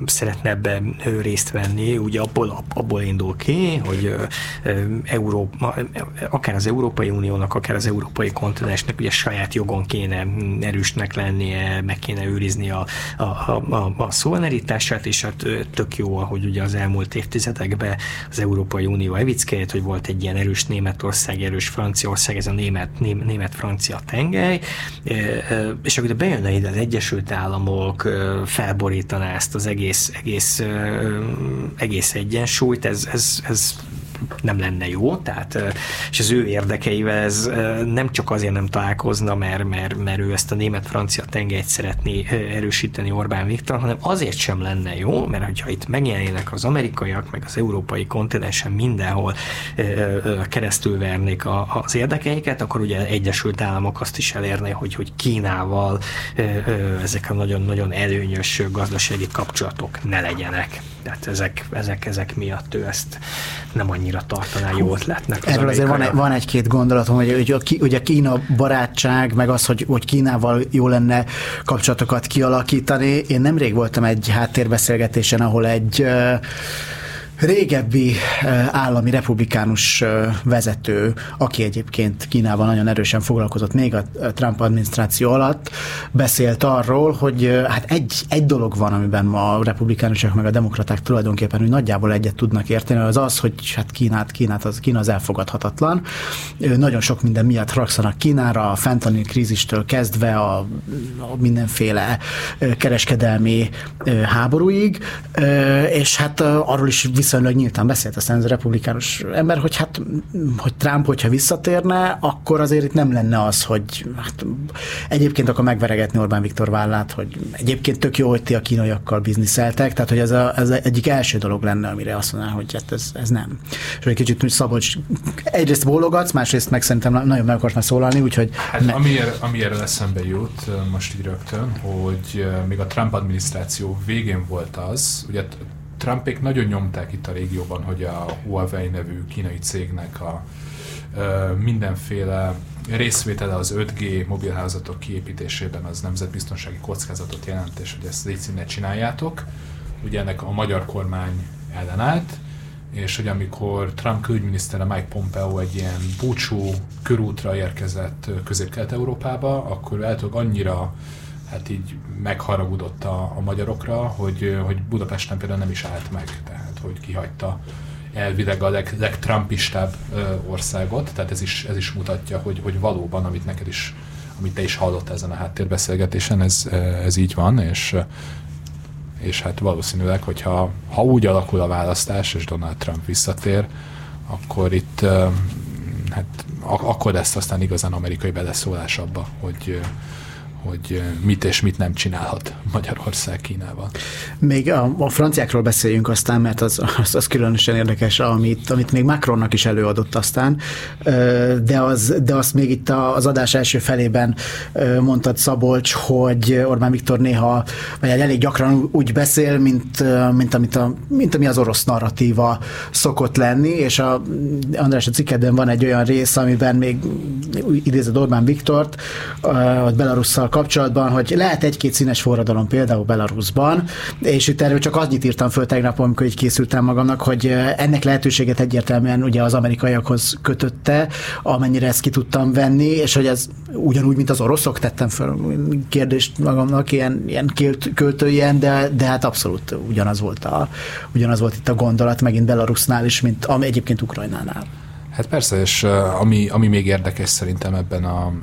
szeretne ebbe részt venni. Ugye abból, abból indul ki, hogy Európa, akár az Európai Uniónak, akár az Európai kontinensnek ugye saját jogon kéne erősnek lennie, meg kéne őrizni a, a, a, a szuverenitását, és hát tök jó, ahogy ugye az elmúlt évtizedekben az Európai Unió evickelt, hogy volt egy ilyen erős Németország, erős Franciaország, ez a német, német-francia tengely, és akkor bejönne ide az Egyesült Államok, felborítaná ezt az egész, egész, egész egyensúlyt, ez, ez, ez nem lenne jó, tehát, és az ő érdekeivel ez nem csak azért nem találkozna, mert, mert, mert ő ezt a német-francia tengelyt szeretné erősíteni Orbán Viktor, hanem azért sem lenne jó, mert hogyha itt megjelennének az amerikaiak, meg az európai kontinensen mindenhol keresztül vernék az érdekeiket, akkor ugye Egyesült Államok azt is elérné, hogy, hogy Kínával ezek a nagyon-nagyon előnyös gazdasági kapcsolatok ne legyenek. Tehát ezek, ezek, ezek miatt ő ezt nem annyira tartaná jó ötletnek. Erről azért van, van egy-két gondolatom, hogy, hogy, hogy a Kína barátság, meg az, hogy, hogy Kínával jó lenne kapcsolatokat kialakítani. Én nemrég voltam egy háttérbeszélgetésen, ahol egy régebbi állami republikánus vezető, aki egyébként Kínában nagyon erősen foglalkozott még a Trump adminisztráció alatt, beszélt arról, hogy hát egy, egy dolog van, amiben ma a republikánusok meg a demokraták tulajdonképpen hogy nagyjából egyet tudnak érteni, az az, hogy hát Kínát, Kínát az, Kína az elfogadhatatlan. Nagyon sok minden miatt rakszanak Kínára, a fentanyl krízistől kezdve a, a mindenféle kereskedelmi háborúig, és hát arról is viszonylag nyíltan beszélt aztán ez a republikánus ember, hogy hát, hogy Trump, hogyha visszatérne, akkor azért itt nem lenne az, hogy hát, egyébként akkor megveregetni Orbán Viktor vállát, hogy egyébként tök jó, hogy ti a kínaiakkal bizniszeltek, tehát hogy ez, a, ez egyik első dolog lenne, amire azt mondaná, hogy hát ez, ez nem. És egy kicsit hogy Szabolcs, egyrészt bólogatsz, másrészt meg szerintem nagyon meg akarsz már szólalni, úgyhogy... Hát, ne... amiért, amiért eszembe jut most így rögtön, hogy még a Trump adminisztráció végén volt az, ugye Trumpék nagyon nyomták itt a régióban, hogy a Huawei nevű kínai cégnek a mindenféle részvétele az 5G mobilházatok kiépítésében az nemzetbiztonsági kockázatot jelent, és hogy ezt légy ne csináljátok. Ugye ennek a magyar kormány ellenállt, és hogy amikor Trump külügyminisztere Mike Pompeo egy ilyen búcsú körútra érkezett Közép-Kelet-Európába, akkor eltök annyira hát így megharagudott a, a magyarokra, hogy, hogy Budapesten például nem is állt meg, tehát hogy kihagyta elvileg a leg, legtrumpistább országot, tehát ez is, ez is mutatja, hogy, hogy valóban, amit neked is, amit te is hallott ezen a háttérbeszélgetésen, ez, ez így van, és, és hát valószínűleg, hogyha ha úgy alakul a választás, és Donald Trump visszatér, akkor itt hát akkor lesz aztán igazán amerikai beleszólás abba, hogy, hogy mit és mit nem csinálhat Magyarország Kínával. Még a, a franciákról beszéljünk aztán, mert az, az, az különösen érdekes, amit, amit még Macronnak is előadott aztán, de, az, de azt még itt az adás első felében mondtad Szabolcs, hogy Orbán Viktor néha, vagy elég gyakran úgy beszél, mint, mint, amit a, mint ami az orosz narratíva szokott lenni, és a András a cikkedben van egy olyan rész, amiben még idézed Orbán Viktort, a Belarusszal kapcsolatban, hogy lehet egy-két színes forradalom például Belarusban, és itt erről csak annyit írtam föl tegnap, amikor így készültem magamnak, hogy ennek lehetőséget egyértelműen ugye az amerikaiakhoz kötötte, amennyire ezt ki tudtam venni, és hogy ez ugyanúgy, mint az oroszok tettem fel kérdést magamnak, ilyen, ilyen költőjen, de, de hát abszolút ugyanaz volt, a, ugyanaz volt itt a gondolat, megint Belarusnál is, mint ami egyébként Ukrajnánál. Hát persze, és ami, ami még érdekes szerintem ebben a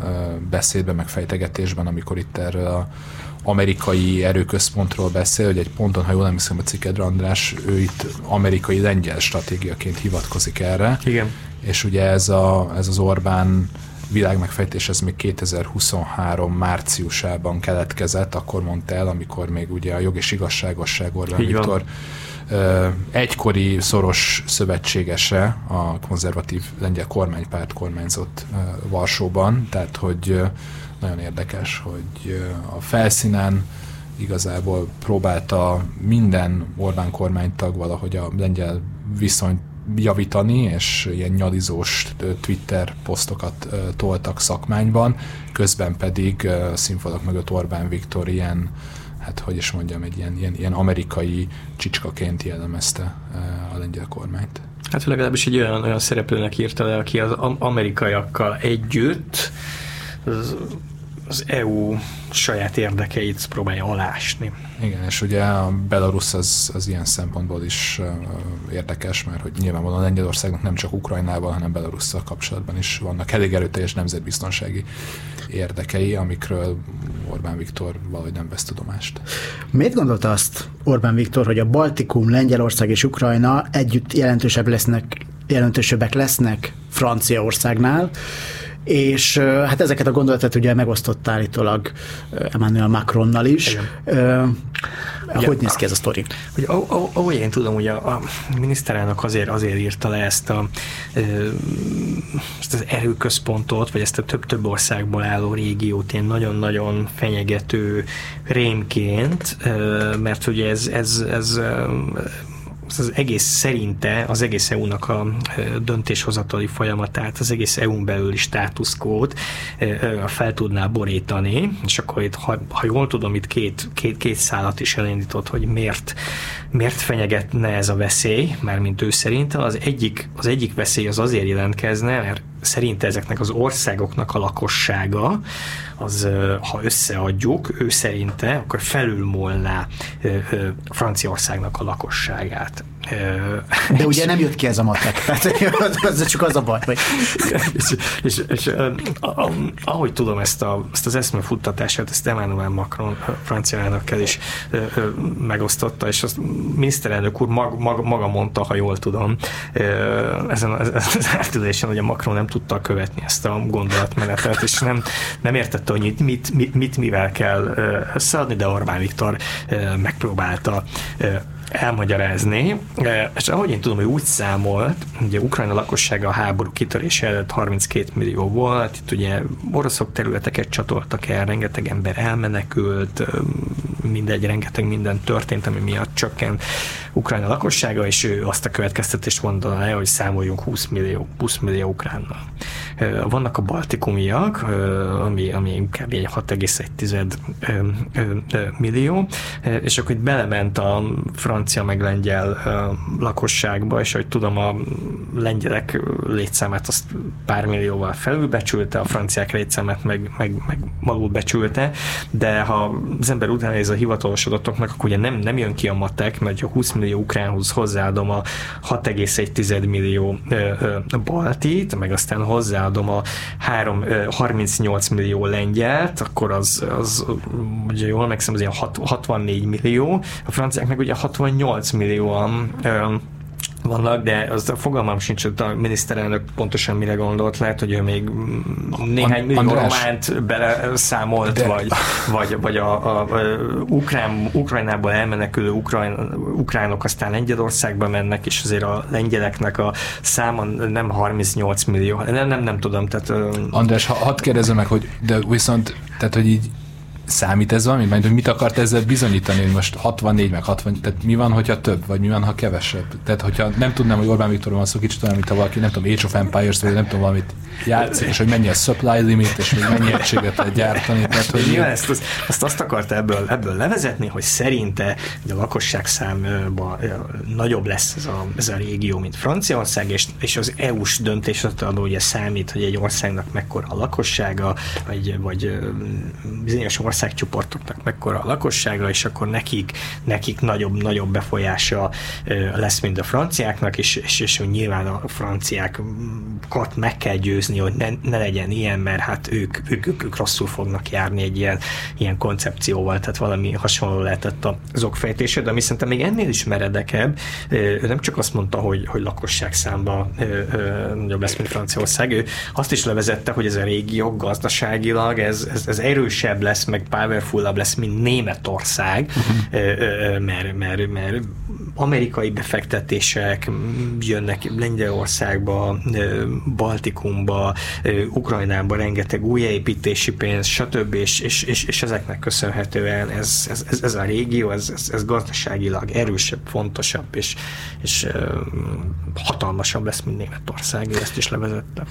beszédben, meg fejtegetésben, amikor itt erről a amerikai erőközpontról beszél, hogy egy ponton, ha jól emlékszem a cikkedre, András, ő itt amerikai lengyel stratégiaként hivatkozik erre. Igen. És ugye ez, a, ez az Orbán világmegfejtés ez még 2023 márciusában keletkezett, akkor mondta el, amikor még ugye a jog és igazságosság Orbán Így Viktor van egykori szoros szövetségese a konzervatív lengyel kormánypárt kormányzott Varsóban, tehát hogy nagyon érdekes, hogy a felszínen igazából próbálta minden Orbán kormánytag valahogy a lengyel viszonyt javítani, és ilyen nyalizós Twitter posztokat toltak szakmányban, közben pedig színfalak mögött Orbán Viktor ilyen hát hogy is mondjam, egy ilyen, ilyen, ilyen amerikai csicskaként jellemezte eh, a lengyel kormányt. Hát legalábbis egy olyan, olyan szereplőnek írta le, aki az amerikaiakkal együtt az, az EU saját érdekeit próbálja alásni. Igen, és ugye a Belarus az, az ilyen szempontból is érdekes, mert hogy nyilvánvalóan Lengyelországnak nem csak Ukrajnával, hanem Belarusszal kapcsolatban is vannak elég erőteljes nemzetbiztonsági érdekei, amikről Orbán Viktor valahogy nem vesz tudomást. Miért gondolta azt Orbán Viktor, hogy a Baltikum, Lengyelország és Ukrajna együtt jelentősebb lesznek, jelentősebbek lesznek Franciaországnál, és hát ezeket a gondolatot ugye megosztott állítólag Emmanuel Macronnal is. Igen. Ugye, hogy néz ki ez a sztori? Ugye, ahogy én tudom, ugye a, a miniszterelnök azért, azért írta le ezt, a, ezt az erőközpontot, vagy ezt a több-több országból álló régiót ilyen nagyon-nagyon fenyegető rémként, mert ugye ez, ez, ez az egész szerinte az egész EU-nak a döntéshozatali folyamatát, az egész EU-n belüli státuszkót fel tudná borítani, és akkor itt, ha, ha jól tudom, itt két, két, két szállat is elindított, hogy miért, miért fenyegetne ez a veszély, mint ő szerint. Az egyik, az egyik veszély az azért jelentkezne, mert szerinte ezeknek az országoknak a lakossága, az, ha összeadjuk, ő szerinte, akkor felülmúlná Franciaországnak a lakosságát. De ugye nem jött ki ez a matek, tehát az csak az a baj. Hogy... és, és, és ahogy tudom ezt, a, ezt az eszmefuttatását, ezt Emmanuel Macron francia elnökkel is megosztotta, és azt miniszterelnök úr mag, mag, maga mondta, ha jól tudom, ezen az átülésen, hogy a Macron nem tudta követni ezt a gondolatmenetet, és nem, nem értette, hogy mit, mit, mit mivel kell összeadni, de Orbán Viktor megpróbálta elmagyarázni, e, és ahogy én tudom, hogy úgy számolt, ugye Ukrajna lakossága a háború kitörése előtt 32 millió volt, itt ugye oroszok területeket csatoltak el, rengeteg ember elmenekült, mindegy, rengeteg minden történt, ami miatt csökkent Ukrajna lakossága, és ő azt a következtetést mondaná le, hogy számoljunk 20 millió, 20 millió ukránnal. Vannak a baltikumiak, ami, ami kb. egy 6,1 millió, és akkor itt belement a francia meg lengyel lakosságba, és hogy tudom, a lengyelek létszámát azt pár millióval felülbecsülte, a franciák létszámát meg, meg, meg alul becsülte, de ha az ember utána ez a hivatalos adatoknak, akkor ugye nem, nem jön ki a matek, mert a 20 millió ukránhoz hozzáadom a 6,1 millió baltit, meg aztán hozzáadom a 3, 38 millió lengyelt, akkor az, az ugye jól megszem, az ilyen 64 millió, a franciáknak ugye 68 millióan vannak, de az a fogalmam sincs, hogy a miniszterelnök pontosan mire gondolt, lehet, hogy ő még néhány millió románt beleszámolt, de... vagy, vagy, vagy a, a, a Ukrán, Ukrajnából elmenekülő ukrán, ukránok aztán Lengyelországba mennek, és azért a lengyeleknek a száma nem 38 millió, nem, nem, nem tudom. Tehát, András, ha, hadd kérdezem meg, hogy de viszont, tehát, hogy így számít ez valami? Mert hogy mit akart ezzel bizonyítani, hogy most 64 meg 60, tehát mi van, hogyha több, vagy mi van, ha kevesebb? Tehát, hogyha nem tudnám, hogy Orbán Viktor van szó, kicsit olyan, mint ha valaki, nem tudom, Age of Empires, vagy nem tudom, valamit játszik, és hogy mennyi a supply limit, és hogy mennyi egységet lehet gyártani. Tehát, hogy Nyilván ezt, azt, azt, azt akart ebből, ebből levezetni, hogy szerinte hogy a lakosság számban nagyobb lesz ez a, ez a régió, mint Franciaország, és, és az EU-s döntés adó ugye számít, hogy egy országnak mekkora a lakossága, vagy, vagy bizonyos országcsoportoknak mekkora a lakossága, és akkor nekik, nekik nagyobb, nagyobb befolyása lesz, mint a franciáknak, és, és, és nyilván a franciákat meg kell győzni, hogy ne, ne legyen ilyen, mert hát ők, ők, ők, ők rosszul fognak járni egy ilyen, ilyen koncepcióval, tehát valami hasonló lehetett az okfejtése, de ami szerintem még ennél is meredekebb, ő nem csak azt mondta, hogy, hogy lakosság számba nagyobb lesz, mint Franciaország, ő azt is levezette, hogy ez a régió gazdaságilag ez, ez, ez erősebb lesz, meg powerfullabb lesz, mint Németország, uh-huh. mert, mert, mert amerikai befektetések jönnek Lengyelországba, Baltikumba, Ukrajnába rengeteg újjáépítési pénz, stb. És, és, és, és ezeknek köszönhetően ez, ez, ez, ez a régió, ez, ez, ez gazdaságilag erősebb, fontosabb, és, és hatalmasabb lesz, mint Németország, ezt is levezette.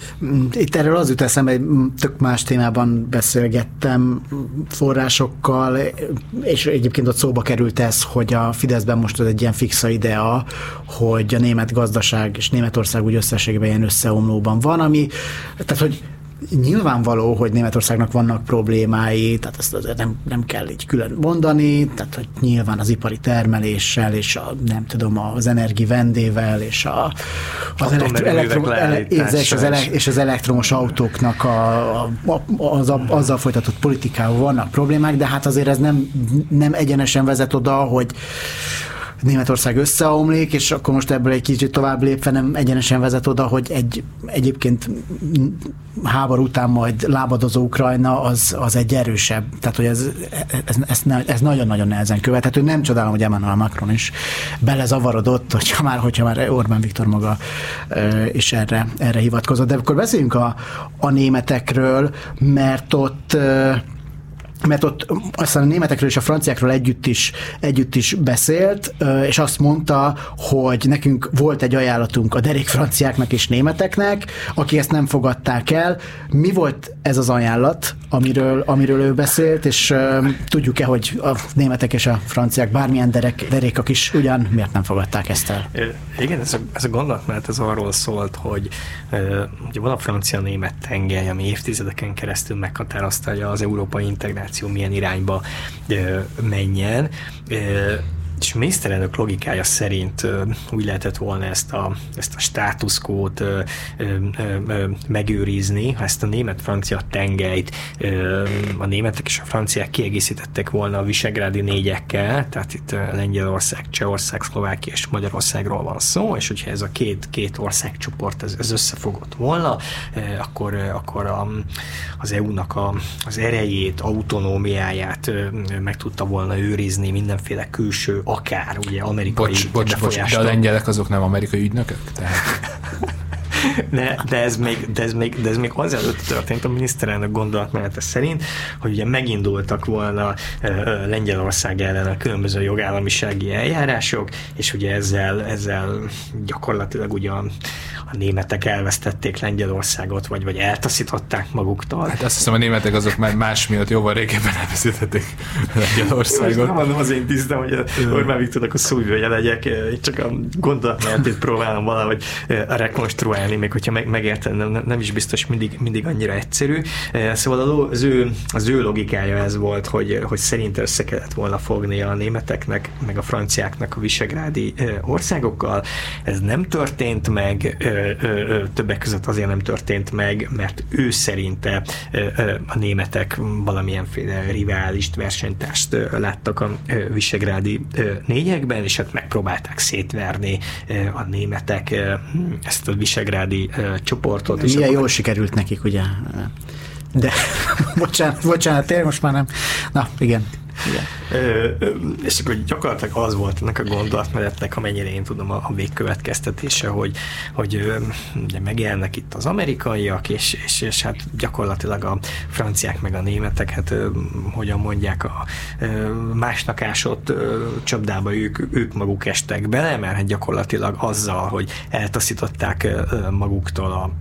Itt erről az jut eszembe, tök más témában beszélgettem forrásokkal, és egyébként ott szóba került ez, hogy a Fideszben most az egy ilyen fixa idea, hogy a német gazdaság és Németország úgy összességében ilyen összeomlóban van, ami, tehát hogy nyilvánvaló, hogy Németországnak vannak problémái, tehát ezt azért nem, nem kell így külön mondani, tehát hogy nyilván az ipari termeléssel, és a, nem tudom, az energi vendével, és a, az, elektro, elektro, ele, és, az ele, és az elektromos autóknak a, a, az, a, azzal folytatott politikával vannak problémák, de hát azért ez nem, nem egyenesen vezet oda, hogy Németország összeomlik, és akkor most ebből egy kicsit tovább lépve nem egyenesen vezet oda, hogy egy egyébként háború után majd lábadozó Ukrajna az, az egy erősebb. Tehát, hogy ez, ez, ez, ez nagyon-nagyon nehezen követhető. Nem csodálom, hogy Emmanuel Macron is belezavarodott, hogyha már, hogyha már Orbán Viktor maga is erre, erre hivatkozott. De akkor beszéljünk a, a németekről, mert ott mert ott aztán a németekről és a franciákról együtt is, együtt is beszélt, és azt mondta, hogy nekünk volt egy ajánlatunk a derék franciáknak és németeknek, akik ezt nem fogadták el. Mi volt ez az ajánlat, amiről, amiről ő beszélt, és tudjuk-e, hogy a németek és a franciák bármilyen derek, derékak is ugyan miért nem fogadták ezt el? Igen, ez a, ez a gondolat, mert ez arról szólt, hogy ugye van a francia-német tengely, ami évtizedeken keresztül meghatározta, hogy az európai integráció milyen irányba menjen és miniszterelnök logikája szerint úgy lehetett volna ezt a, ezt a státuszkót megőrizni, ha ezt a német-francia tengelyt a németek és a franciák kiegészítettek volna a visegrádi négyekkel, tehát itt Lengyelország, Csehország, Szlovákia és Magyarországról van szó, és hogyha ez a két, két országcsoport ez, ez összefogott volna, akkor, akkor a, az EU-nak a, az erejét, autonómiáját meg tudta volna őrizni mindenféle külső akár ugye amerikai bocs, bocs, bocs, de a lengyelek azok nem amerikai ügynökök? Tehát... De, de, ez még, de, ez még, de ez még azelőtt történt a miniszterelnök gondolatmenete szerint, hogy ugye megindultak volna Lengyelország ellen a különböző jogállamisági eljárások, és ugye ezzel, ezzel gyakorlatilag ugye a, a németek elvesztették Lengyelországot, vagy, vagy eltaszították maguktól. Hát azt hiszem a németek azok már más miatt jóval régebben elveszítették Lengyelországot. Nem mondom az én tisztem, hogy Orbán Viktornak a szóvivője legyek, csak a gondolatmenetét próbálom valahogy rekonstruálni, még hogyha meg, megértem, nem, nem is biztos mindig, mindig annyira egyszerű. Szóval az ő, az ő logikája ez volt, hogy, hogy szerint össze kellett volna fogni a németeknek, meg a franciáknak a visegrádi országokkal. Ez nem történt meg, többek között azért nem történt meg, mert ő szerinte a németek valamilyenféle riválist, versenytást láttak a visegrádi négyekben, és hát megpróbálták szétverni a németek ezt a visegrádi csoportot. Milyen és jól akkor... sikerült nekik, ugye? De, bocsánat, bocsánat, tényleg most már nem. Na, igen. Igen. és akkor gyakorlatilag az volt ennek a gondolatmenetnek, amennyire én tudom a, a végkövetkeztetése, hogy, hogy ugye megjelennek itt az amerikaiak, és, és, és hát gyakorlatilag a franciák meg a németek, hát hogyan mondják, a másnak ásott csapdába ők, ők maguk estek bele, mert hát gyakorlatilag azzal, hogy eltaszították maguktól a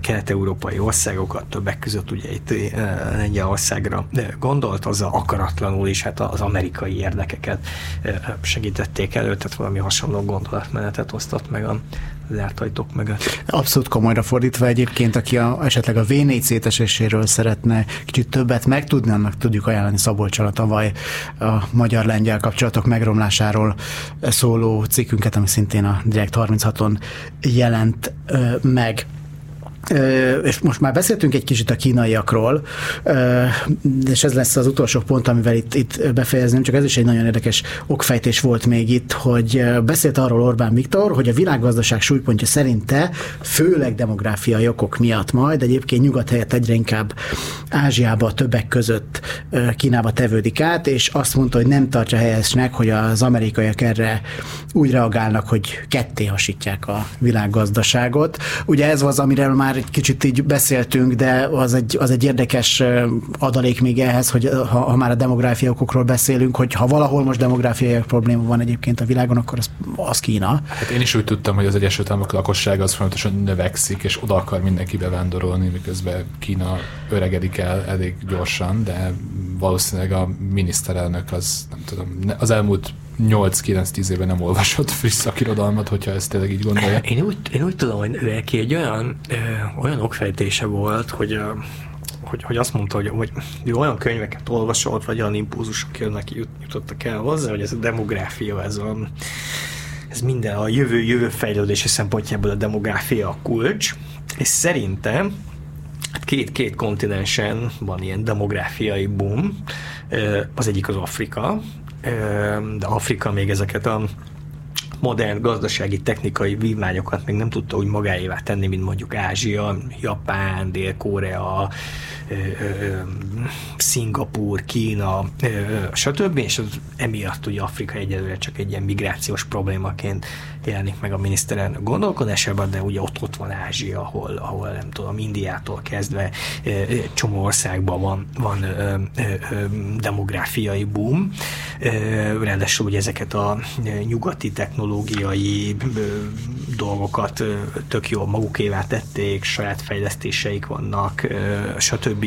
kelet-európai országokat, többek között ugye itt Lengyelországra gondolt, azzal akaratlanul is hát az amerikai érdekeket segítették elő, tehát valami hasonló gondolatmenetet osztott meg a zárt ajtók mögött. Abszolút komolyra fordítva egyébként, aki a, esetleg a V4 széteséséről szeretne kicsit többet megtudni, annak tudjuk ajánlani Szabolcs tavaly a magyar-lengyel kapcsolatok megromlásáról szóló cikkünket, ami szintén a Direkt 36-on jelent meg és most már beszéltünk egy kicsit a kínaiakról, és ez lesz az utolsó pont, amivel itt, itt befejezném, csak ez is egy nagyon érdekes okfejtés volt még itt, hogy beszélt arról Orbán Viktor, hogy a világgazdaság súlypontja szerinte főleg demográfiai okok miatt majd egyébként nyugat helyett egyre inkább Ázsiába többek között Kínába tevődik át, és azt mondta, hogy nem tartja helyesnek, hogy az amerikaiak erre úgy reagálnak, hogy ketté hasítják a világgazdaságot. Ugye ez az, amiről már már egy kicsit így beszéltünk, de az egy, az egy érdekes adalék még ehhez, hogy ha, ha már a demográfiai okokról beszélünk, hogy ha valahol most demográfiai probléma van egyébként a világon, akkor az, az Kína. Hát én is úgy tudtam, hogy az Egyesült Államok lakossága az folyamatosan növekszik, és oda akar mindenki bevándorolni, miközben Kína öregedik el elég gyorsan, de valószínűleg a miniszterelnök az, nem tudom, az elmúlt 8-9-10 éve nem olvasott friss szakirodalmat, hogyha ezt tényleg így gondolja. Én úgy, én úgy tudom, hogy neki egy olyan, ö, olyan okfejtése volt, hogy ö, hogy, hogy azt mondta, hogy, hogy olyan könyveket olvasott, vagy olyan impulzusok jönnek, jutottak el hozzá, hogy ez a demográfia, ez a, ez minden a jövő, jövő fejlődési szempontjából a demográfia a kulcs, és szerintem hát két, két kontinensen van ilyen demográfiai boom, az egyik az Afrika, de Afrika még ezeket a modern gazdasági, technikai vívmányokat még nem tudta úgy magáévá tenni, mint mondjuk Ázsia, Japán, Dél-Korea, Szingapúr, Kína, stb. És az emiatt ugye Afrika egyelőre csak egy ilyen migrációs problémaként jelenik meg a miniszterelnök gondolkodásában, de ugye ott, ott van Ázsia, ahol, ahol nem tudom, Indiától kezdve csomó országban van, van demográfiai boom. Ráadásul ugye ezeket a nyugati technológiai dolgokat tök jól magukévá tették, saját fejlesztéseik vannak, stb.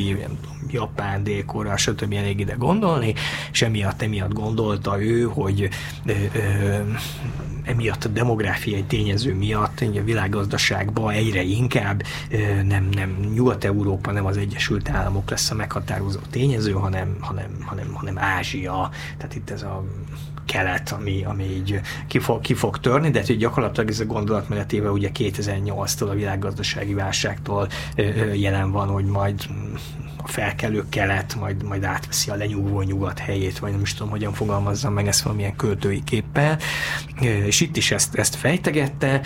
Japán, Dél-Korea, stb. elég ide gondolni, és emiatt, emiatt gondolta ő, hogy emiatt a demográfiai tényező miatt a világgazdaságban egyre inkább nem, nem Nyugat-Európa, nem az Egyesült Államok lesz a meghatározó tényező, hanem, hanem, hanem, hanem Ázsia. Tehát itt ez a kelet, ami, ami így ki fog, ki fog törni, de hogy gyakorlatilag ez a gondolatmenetével ugye 2008-tól a világgazdasági válságtól jelen van, hogy majd felkelő kelet majd, majd átveszi a lenyugvó nyugat helyét, vagy nem is tudom, hogyan fogalmazzam meg ezt valamilyen költői képpel, és itt is ezt, ezt fejtegette,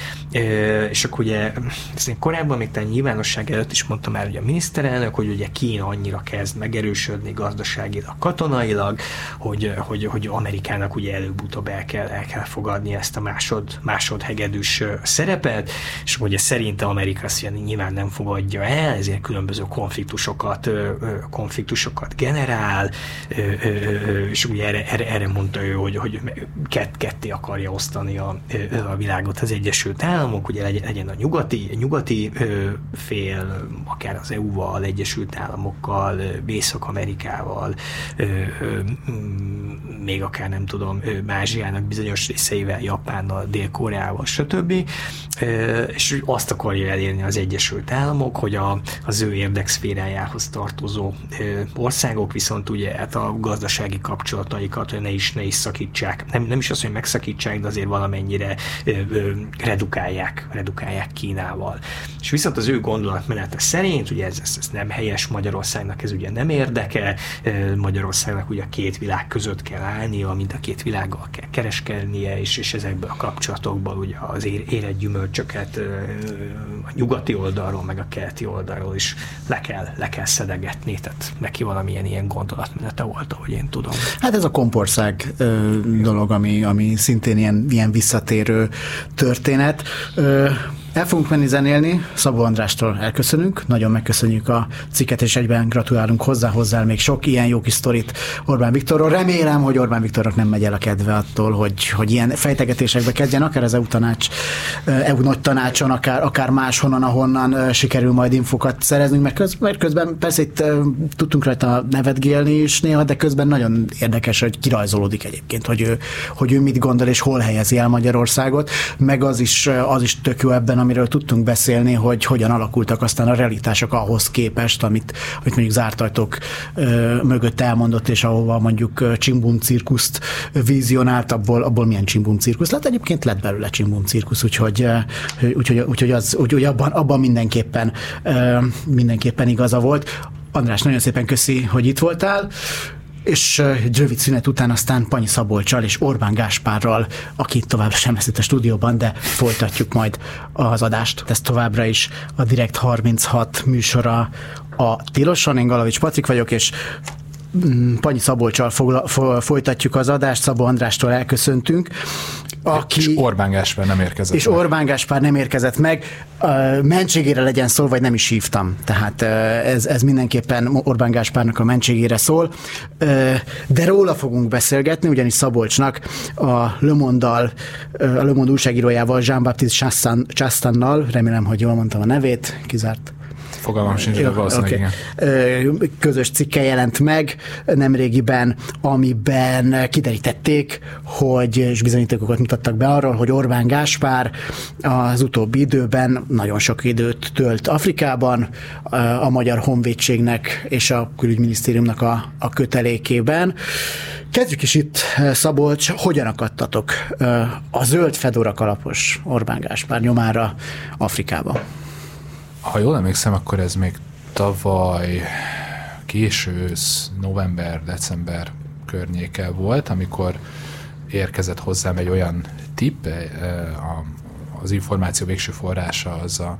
és akkor ugye ezt korábban még talán nyilvánosság előtt is mondtam már, hogy a miniszterelnök, hogy ugye Kína annyira kezd megerősödni gazdaságilag, katonailag, hogy, hogy, hogy Amerikának ugye előbb-utóbb el kell, el kell fogadni ezt a másod, másodhegedűs szerepet, és ugye szerinte Amerika ezt nyilván nem fogadja el, ezért különböző konfliktusokat konfliktusokat generál, és ugye erre, erre, erre mondta ő, hogy, hogy kett, ketté akarja osztani a, a világot az Egyesült Államok, ugye legyen, a nyugati, nyugati fél, akár az EU-val, Egyesült Államokkal, Észak-Amerikával, még akár nem tudom, Ázsiának bizonyos részeivel, Japánnal, Dél-Koreával, stb. És azt akarja elérni az Egyesült Államok, hogy a, az ő érdekszférájához tartozó országok viszont ugye hát a gazdasági kapcsolataikat ne is, ne is szakítsák. Nem, nem is az, hogy megszakítsák, de azért valamennyire redukálják, redukálják Kínával. És viszont az ő gondolatmenete szerint, ugye ez, ez, ez nem helyes Magyarországnak, ez ugye nem érdeke, Magyarországnak ugye a két világ között kell állnia, mind a két világgal kell kereskednie, és, és ezekből a kapcsolatokból ugye az érett gyümölcsöket a nyugati oldalról, meg a keleti oldalról is le kell, le kell szedek beszélgetni, tehát neki valamilyen ilyen gondolatmenete volt, ahogy én tudom. Hát ez a kompország ö, dolog, ami, ami szintén ilyen, ilyen visszatérő történet. Ö, el fogunk menni zenélni, Szabó Andrástól elköszönünk, nagyon megköszönjük a cikket, és egyben gratulálunk hozzá, hozzá még sok ilyen jó kis sztorit Orbán Viktorról. Remélem, hogy Orbán Viktornak nem megy el a kedve attól, hogy, hogy ilyen fejtegetésekbe kezdjen, akár az EU tanács, EU nagy tanácson, akár, akár máshonnan, ahonnan sikerül majd infokat szereznünk, mert, köz, mert közben persze itt tudtunk rajta nevetgélni is néha, de közben nagyon érdekes, hogy kirajzolódik egyébként, hogy ő, hogy ő mit gondol és hol helyezi el Magyarországot, meg az is, az is tök jó ebben amiről tudtunk beszélni, hogy hogyan alakultak aztán a realitások ahhoz képest, amit, amit mondjuk zárt ajtók ö, mögött elmondott, és ahova mondjuk Csimbum cirkuszt vizionált, abból, abból milyen Csimbum cirkusz lett. Egyébként lett belőle Csimbum cirkusz, úgyhogy, úgyhogy, úgyhogy, az, úgyhogy abban, abban mindenképpen, ö, mindenképpen igaza volt. András, nagyon szépen köszi, hogy itt voltál és egy rövid szünet után aztán Panyi Szabolcsal és Orbán Gáspárral, aki továbbra sem veszett a stúdióban, de folytatjuk majd az adást. Ez továbbra is a Direkt 36 műsora a Tilosan, én Galavics Patrik vagyok, és mm, Panyi Szabolcsal fogla, folytatjuk az adást, Szabó Andrástól elköszöntünk. Aki, és Orbán Gáspár nem érkezett És meg. Orbán Gáspár nem érkezett meg. Mentségére legyen szól, vagy nem is hívtam. Tehát ez, ez mindenképpen Orbán Gáspárnak a mentségére szól. De róla fogunk beszélgetni, ugyanis Szabolcsnak a Le Monde-dal, a Le Monde újságírójával, Jean-Baptiste Chastannal, remélem, hogy jól mondtam a nevét, kizárt Fogalmam sincs, de valószínűleg okay. Közös cikke jelent meg nemrégiben, amiben kiderítették, hogy, és bizonyítékokat mutattak be arról, hogy Orbán Gáspár az utóbbi időben nagyon sok időt tölt Afrikában, a Magyar Honvédségnek és a Külügyminisztériumnak a, a kötelékében. Kezdjük is itt, Szabolcs, hogyan akadtatok a zöld fedora kalapos Orbán Gáspár nyomára Afrikába? Ha jól emlékszem, akkor ez még tavaly késő ősz, november, december környéke volt, amikor érkezett hozzám egy olyan tipp, eh, az információ végső forrása az a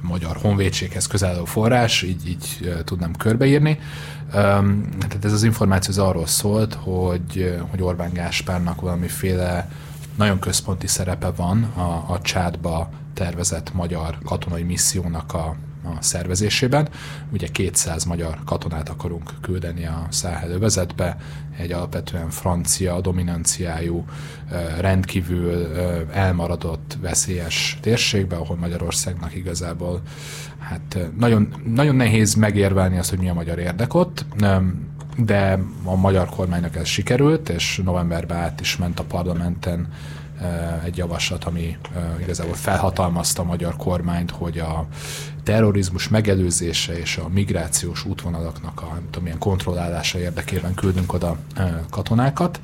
magyar honvédséghez közel forrás, így, így eh, tudnám körbeírni. Tehát ez az információ az arról szólt, hogy, hogy Orbán Gáspárnak valamiféle nagyon központi szerepe van a, a csádba tervezett magyar katonai missziónak a, a szervezésében. Ugye 200 magyar katonát akarunk küldeni a Száhel övezetbe, egy alapvetően francia dominanciájú, rendkívül elmaradott, veszélyes térségbe, ahol Magyarországnak igazából hát nagyon, nagyon nehéz megérvelni azt, hogy mi a magyar érdek ott, de a magyar kormánynak ez sikerült, és novemberben át is ment a parlamenten egy javaslat, ami igazából felhatalmazta a magyar kormányt, hogy a terrorizmus megelőzése és a migrációs útvonalaknak a nem tudom, milyen kontrollálása érdekében küldünk oda katonákat.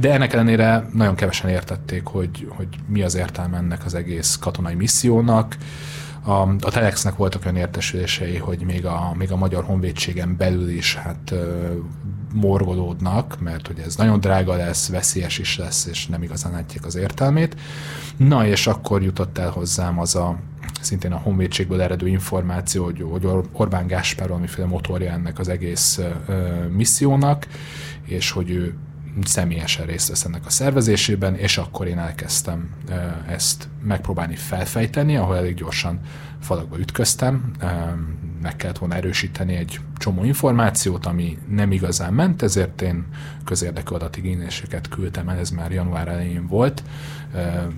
De ennek ellenére nagyon kevesen értették, hogy, hogy mi az értelme ennek az egész katonai missziónak. A, a Telexnek voltak olyan értesülései, hogy még a, még a Magyar Honvédségen belül is hát morgolódnak, mert hogy ez nagyon drága lesz, veszélyes is lesz, és nem igazán látják az értelmét. Na, és akkor jutott el hozzám az a szintén a honvédségből eredő információ, hogy, hogy Orbán Gáspár valamiféle motorja ennek az egész ö, missziónak, és hogy ő személyesen részt vesz ennek a szervezésében, és akkor én elkezdtem ezt megpróbálni felfejteni, ahol elég gyorsan falakba ütköztem, meg kellett volna erősíteni egy csomó információt, ami nem igazán ment, ezért én közérdekű adatigényléseket küldtem el, ez már január elején volt.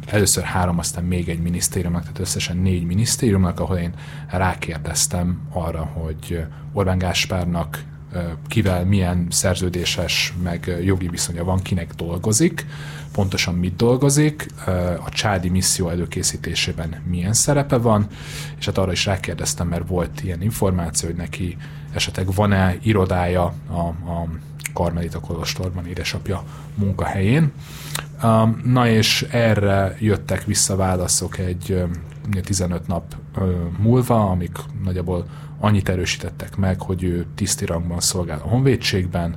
Először három, aztán még egy minisztériumnak, tehát összesen négy minisztériumnak, ahol én rákérdeztem arra, hogy Orbán Gáspárnak kivel milyen szerződéses, meg jogi viszonya van, kinek dolgozik, pontosan mit dolgozik, a csádi misszió előkészítésében milyen szerepe van, és hát arra is rákérdeztem, mert volt ilyen információ, hogy neki esetleg van-e irodája a, a Karmelita Kolostorban édesapja munkahelyén. Na és erre jöttek vissza válaszok egy 15 nap múlva, amik nagyjából annyit erősítettek meg, hogy ő tiszti rangban szolgál a honvédségben,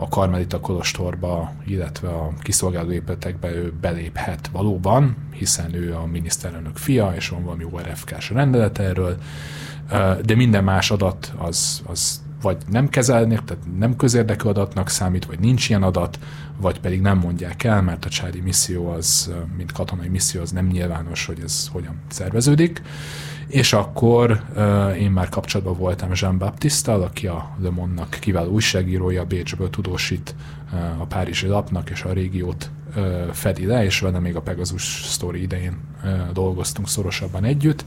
a Karmelita Kolostorba, illetve a kiszolgáló épületekbe ő beléphet valóban, hiszen ő a miniszterelnök fia, és van valami ORFK-s rendelet erről, de minden más adat az, az vagy nem kezelnék, tehát nem közérdekű adatnak számít, vagy nincs ilyen adat, vagy pedig nem mondják el, mert a csádi misszió az, mint katonai misszió, az nem nyilvános, hogy ez hogyan szerveződik. És akkor én már kapcsolatban voltam Jean baptiste aki a Le Monde-nak kiváló újságírója, Bécsből tudósít a Párizsi lapnak, és a régiót fedi le, és vele még a Pegasus Story idején dolgoztunk szorosabban együtt,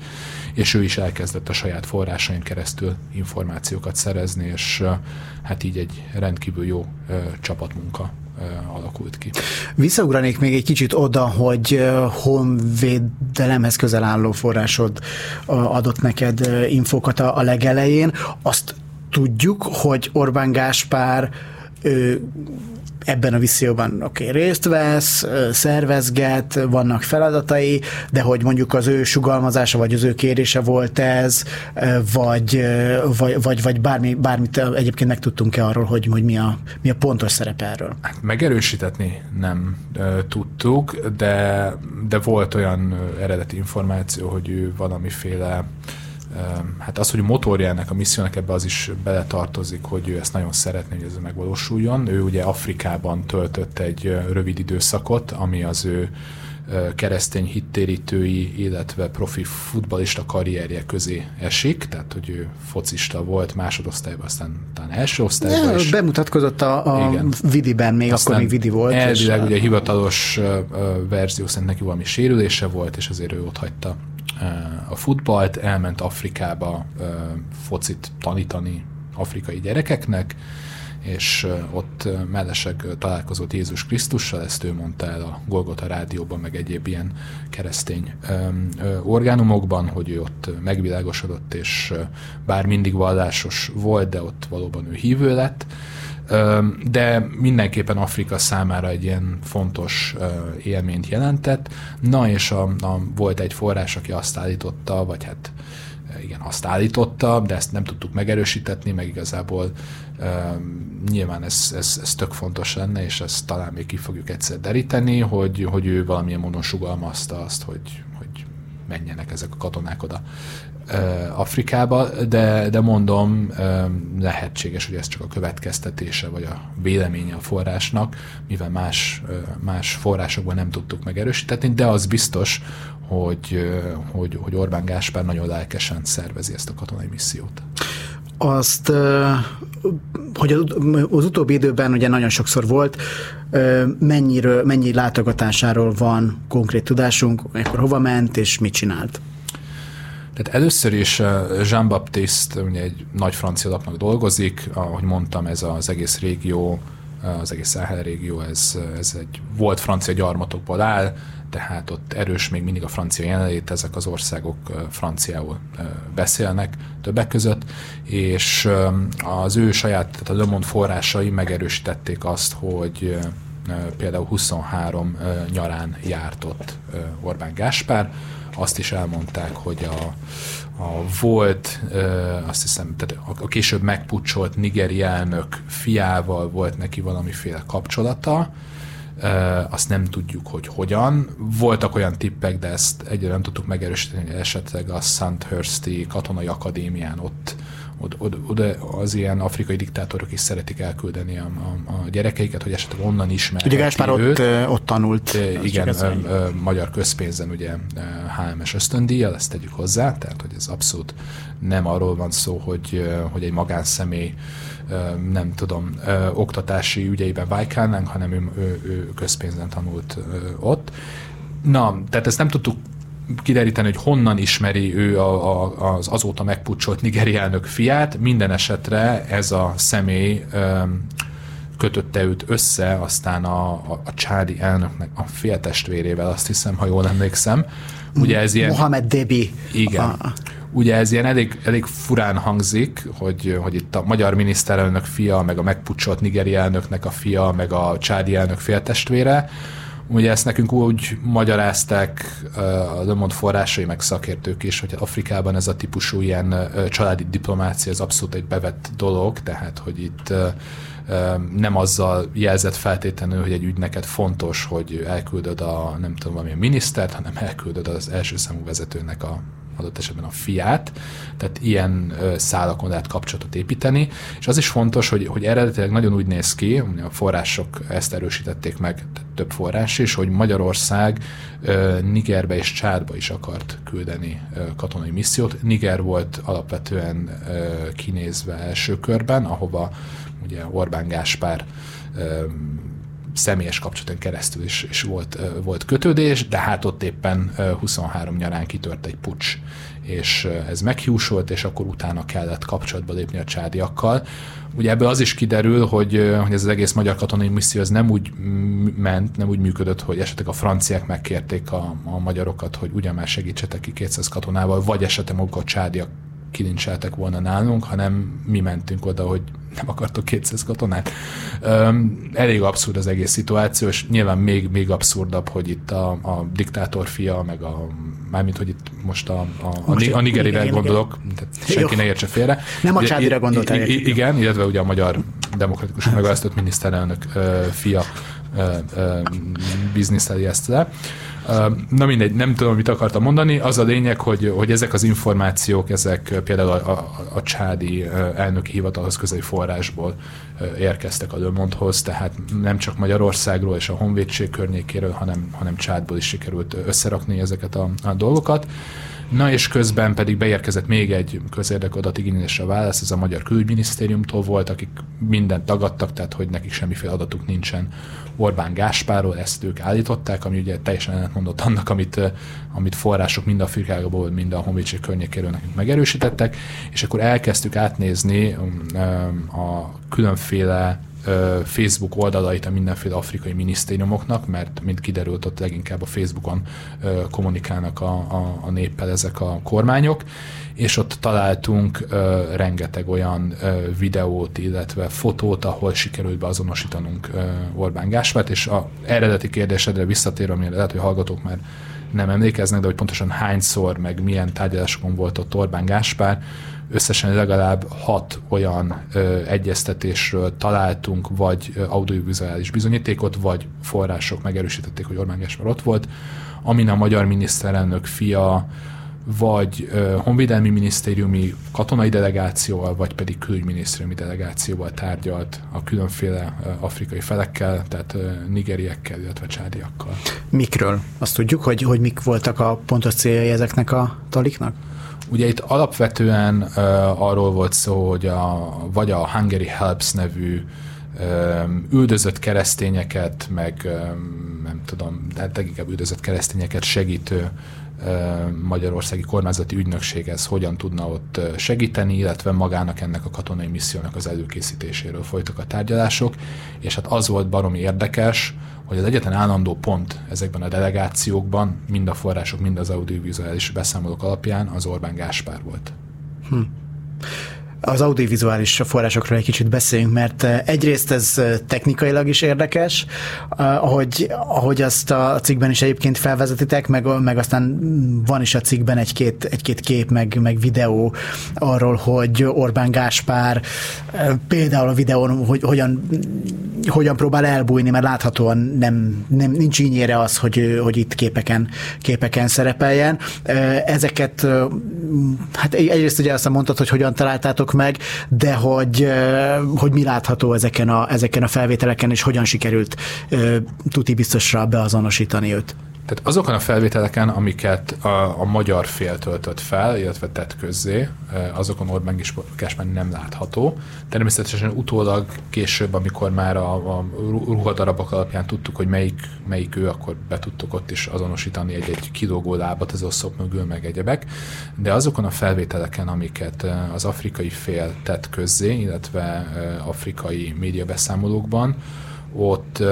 és ő is elkezdett a saját forrásain keresztül információkat szerezni, és hát így egy rendkívül jó csapatmunka alakult ki. Visszaugranék még egy kicsit oda, hogy honvédelemhez közel álló forrásod adott neked infokat a legelején. Azt tudjuk, hogy Orbán Gáspár ebben a visszajóban oké, okay, részt vesz, szervezget, vannak feladatai, de hogy mondjuk az ő sugalmazása, vagy az ő kérése volt ez, vagy, vagy, vagy, vagy bármi, bármit egyébként megtudtunk-e arról, hogy, hogy mi, a, mi a pontos szerepe erről? Hát megerősítetni nem tudtuk, de, de volt olyan eredeti információ, hogy ő valamiféle hát az, hogy a motorjának, a missziónak ebbe az is beletartozik, hogy ő ezt nagyon szeretné, hogy ez megvalósuljon. Ő ugye Afrikában töltött egy rövid időszakot, ami az ő keresztény hittérítői, illetve profi futbalista karrierje közé esik, tehát hogy ő focista volt másodosztályban, aztán talán első osztályban is. Bemutatkozott a, a Vidiben, még aztán akkor még Vidi volt. Elvileg ugye hivatalos verzió szerint neki valami sérülése volt, és azért ő ott hagyta a futballt, elment Afrikába focit tanítani afrikai gyerekeknek, és ott mellesleg találkozott Jézus Krisztussal, ezt ő mondta el a Golgota rádióban, meg egyéb ilyen keresztény orgánumokban, hogy ő ott megvilágosodott, és bár mindig vallásos volt, de ott valóban ő hívő lett, de mindenképpen Afrika számára egy ilyen fontos élményt jelentett. Na és a, a, volt egy forrás, aki azt állította, vagy hát igen, azt állította, de ezt nem tudtuk megerősítetni, meg igazából nyilván ez, ez, ez tök fontos lenne, és ezt talán még ki fogjuk egyszer deríteni, hogy, hogy ő valamilyen módon sugalmazta azt, hogy, hogy menjenek ezek a katonák oda Afrikába, de, de mondom, lehetséges, hogy ez csak a következtetése, vagy a véleménye a forrásnak, mivel más, más forrásokban nem tudtuk megerősíteni, de az biztos, hogy, hogy, hogy Orbán Gáspár nagyon lelkesen szervezi ezt a katonai missziót azt, hogy az utóbbi időben ugye nagyon sokszor volt, mennyiről, mennyi látogatásáról van konkrét tudásunk, akkor hova ment és mit csinált? Tehát először is eh, Jean-Baptiste ugye egy nagy francia lapnak dolgozik, ahogy mondtam, ez az egész régió, eh, az egész Száhel régió, ez, ez egy volt francia gyarmatokból áll, tehát ott erős még mindig a francia jelenlét, ezek az országok eh, franciául beszélnek többek között, és az ő saját, tehát a Le Monde forrásai megerősítették azt, hogy például 23 nyarán járt ott Orbán Gáspár, azt is elmondták, hogy a, a volt, azt hiszem, tehát a, később megpucsolt nigeri elnök fiával volt neki valamiféle kapcsolata, azt nem tudjuk, hogy hogyan. Voltak olyan tippek, de ezt egyre nem tudtuk megerősíteni, esetleg a Sandhursti katonai akadémián ott oda, oda, oda az ilyen afrikai diktátorok is szeretik elküldeni a, a, a gyerekeiket, hogy esetleg onnan ismerik. Ugye Gáspár ott, ott tanult. Igen, ö, ö, magyar közpénzen ugye HMS ösztöndíjjal, ezt tegyük hozzá, tehát hogy ez abszolút nem arról van szó, hogy, hogy egy magánszemély nem tudom, oktatási ügyeiben vájkálnánk, hanem ő, ő, ő közpénzen tanult ott. Na, tehát ezt nem tudtuk kideríteni, hogy honnan ismeri ő a, a, az azóta megpucsolt nigeri elnök fiát. Minden esetre ez a személy öm, kötötte őt össze, aztán a, a, a csádi elnöknek a féltestvérével, azt hiszem, ha jól emlékszem. Ugye ez ilyen... Mohamed Debi. Igen. Ugye ez ilyen elég, elég furán hangzik, hogy, hogy itt a magyar miniszterelnök fia, meg a megpucsolt nigeri elnöknek a fia, meg a csádi elnök féltestvére, Ugye ezt nekünk úgy magyarázták a Le Monde forrásai, meg szakértők is, hogy Afrikában ez a típusú ilyen családi diplomácia az abszolút egy bevett dolog, tehát hogy itt nem azzal jelzett feltétlenül, hogy egy ügy neked fontos, hogy elküldöd a nem tudom, valamilyen minisztert, hanem elküldöd az első számú vezetőnek a, adott esetben a fiát, tehát ilyen szálakon lehet kapcsolatot építeni, és az is fontos, hogy, hogy eredetileg nagyon úgy néz ki, a források ezt erősítették meg, több forrás is, hogy Magyarország Nigerbe és Csádba is akart küldeni katonai missziót. Niger volt alapvetően kinézve első körben, ahova ugye Orbán Gáspár személyes kapcsolaton keresztül is, is volt, volt kötődés, de hát ott éppen 23 nyarán kitört egy pucs, és ez meghiúsolt, és akkor utána kellett kapcsolatba lépni a csádiakkal. Ugye ebből az is kiderül, hogy, hogy ez az egész magyar katonai misszió az nem úgy ment, nem úgy működött, hogy esetleg a franciák megkérték a, a magyarokat, hogy ugyan már segítsetek ki 200 katonával, vagy esetleg maguk a csádiak kilincseltek volna nálunk, hanem mi mentünk oda, hogy nem akartok 200 katonát. Um, elég abszurd az egész szituáció, és nyilván még, még abszurdabb, hogy itt a, a diktátor fia, meg a mármint, hogy itt most a, a, a, a nigerire gondolok, tehát senki ne értse félre. Nem a csádira gondoltál. Igen, illetve ugye a magyar demokratikus megválasztott miniszterelnök uh, fia uh, uh, bizniszeli ezt le. Na mindegy, nem tudom, mit akartam mondani. Az a lényeg, hogy, hogy ezek az információk, ezek például a, a, a csádi elnöki hivatalhoz közeli forrásból érkeztek a Lömondhoz, tehát nem csak Magyarországról és a honvédség környékéről, hanem, hanem Csádból is sikerült összerakni ezeket a, a dolgokat. Na és közben pedig beérkezett még egy közérdekű adatigénylésre válasz, ez a Magyar Külügyminisztériumtól volt, akik mindent tagadtak, tehát hogy nekik semmiféle adatuk nincsen Orbán Gáspáról, ezt ők állították, ami ugye teljesen ellentmondott annak, amit, amit források mind Afrikából, mind a Honvédség környékéről nekünk megerősítettek, és akkor elkezdtük átnézni um, a különféle Facebook oldalait a mindenféle afrikai minisztériumoknak, mert mint kiderült, ott leginkább a Facebookon kommunikálnak a, a, a néppel ezek a kormányok, és ott találtunk rengeteg olyan videót, illetve fotót, ahol sikerült beazonosítanunk Orbán Gáspárt, és a eredeti kérdésedre visszatérve, amire lehet, hogy hallgatók már nem emlékeznek, de hogy pontosan hányszor, meg milyen tárgyalásokon volt ott Orbán Gáspár, összesen legalább hat olyan ö, egyeztetésről találtunk, vagy ö, audiovizuális bizonyítékot, vagy források megerősítették, hogy Orbán Gáspár ott volt, amin a magyar miniszterelnök fia vagy uh, honvédelmi minisztériumi katonai delegációval, vagy pedig külügyminisztériumi delegációval tárgyalt a különféle uh, afrikai felekkel, tehát uh, nigeriekkel, illetve csádiakkal. Mikről? Azt tudjuk, hogy, hogy mik voltak a pontos céljai ezeknek a taliknak? Ugye itt alapvetően uh, arról volt szó, hogy a, vagy a Hungary Helps nevű um, üldözött keresztényeket, meg um, nem tudom, de hát leginkább üldözött keresztényeket segítő magyarországi kormányzati ügynökség hogyan tudna ott segíteni, illetve magának ennek a katonai missziónak az előkészítéséről folytak a tárgyalások, és hát az volt baromi érdekes, hogy az egyetlen állandó pont ezekben a delegációkban, mind a források, mind az audiovizuális beszámolók alapján az Orbán Gáspár volt. Hm az audiovizuális forrásokról egy kicsit beszéljünk, mert eh, egyrészt ez eh, technikailag is érdekes, eh, ahogy, ahogy azt a cikkben is egyébként felvezetitek, meg, meg aztán van is a cikkben egy-két, egy-két kép, meg, meg videó arról, hogy Orbán Gáspár például a videón, hogy hogyan, hogyan próbál elbújni, mert láthatóan nem, nem nincs ínyére az, hogy, hogy itt képeken, képeken szerepeljen. Ezeket, hát egyrészt ugye azt mondtad, hogy hogyan találtátok meg, de hogy, hogy mi látható ezeken a, ezeken a felvételeken, és hogyan sikerült tuti biztosra beazonosítani őt. Tehát azokon a felvételeken, amiket a, a magyar fél töltött fel, illetve tett közzé, azokon Orbán Gáspár nem látható. Természetesen utólag később, amikor már a, a ruhadarabok alapján tudtuk, hogy melyik, melyik ő, akkor be tudtuk ott is azonosítani egy-egy kilógó lábat az oszlop mögül, meg egyebek. De azokon a felvételeken, amiket az afrikai fél tett közzé, illetve afrikai médiabeszámolókban, ott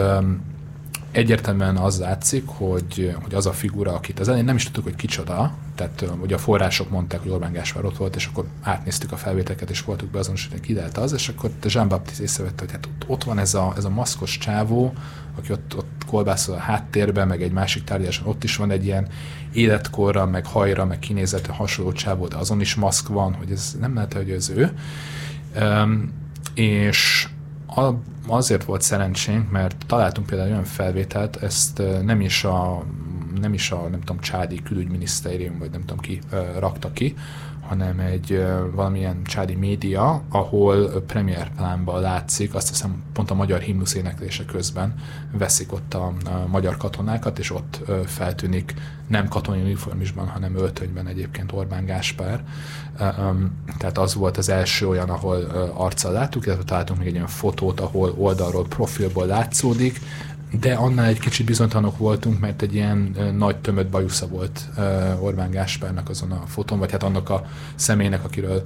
egyértelműen az látszik, hogy, hogy az a figura, akit az elején nem is tudtuk, hogy kicsoda, tehát ugye a források mondták, hogy Orbán Gáspár ott volt, és akkor átnéztük a felvételeket, és voltuk beazonosítani, ki az, és akkor Jean Baptiste észrevette, hogy hát ott, ott van ez a, ez a maszkos csávó, aki ott, ott kolbászol a háttérben, meg egy másik tárgyaláson ott is van egy ilyen életkorra, meg hajra, meg kinézete hasonló csávó, de azon is maszk van, hogy ez nem lehet, hogy ez ő. Um, és azért volt szerencsénk, mert találtunk például olyan felvételt, ezt nem is a nem is a nem tudom, csádi külügyminisztérium, vagy nem tudom ki rakta ki, hanem egy valamilyen csádi média, ahol premier plánban látszik, azt hiszem pont a magyar himnusz éneklése közben veszik ott a, magyar katonákat, és ott feltűnik nem katonai uniformisban, hanem öltönyben egyébként Orbán Gáspár. Tehát az volt az első olyan, ahol arccal láttuk, illetve találtunk még egy olyan fotót, ahol oldalról profilból látszódik, de annál egy kicsit bizonytalanok voltunk, mert egy ilyen nagy tömött bajusza volt Orbán Gáspárnak azon a fotón, vagy hát annak a személynek, akiről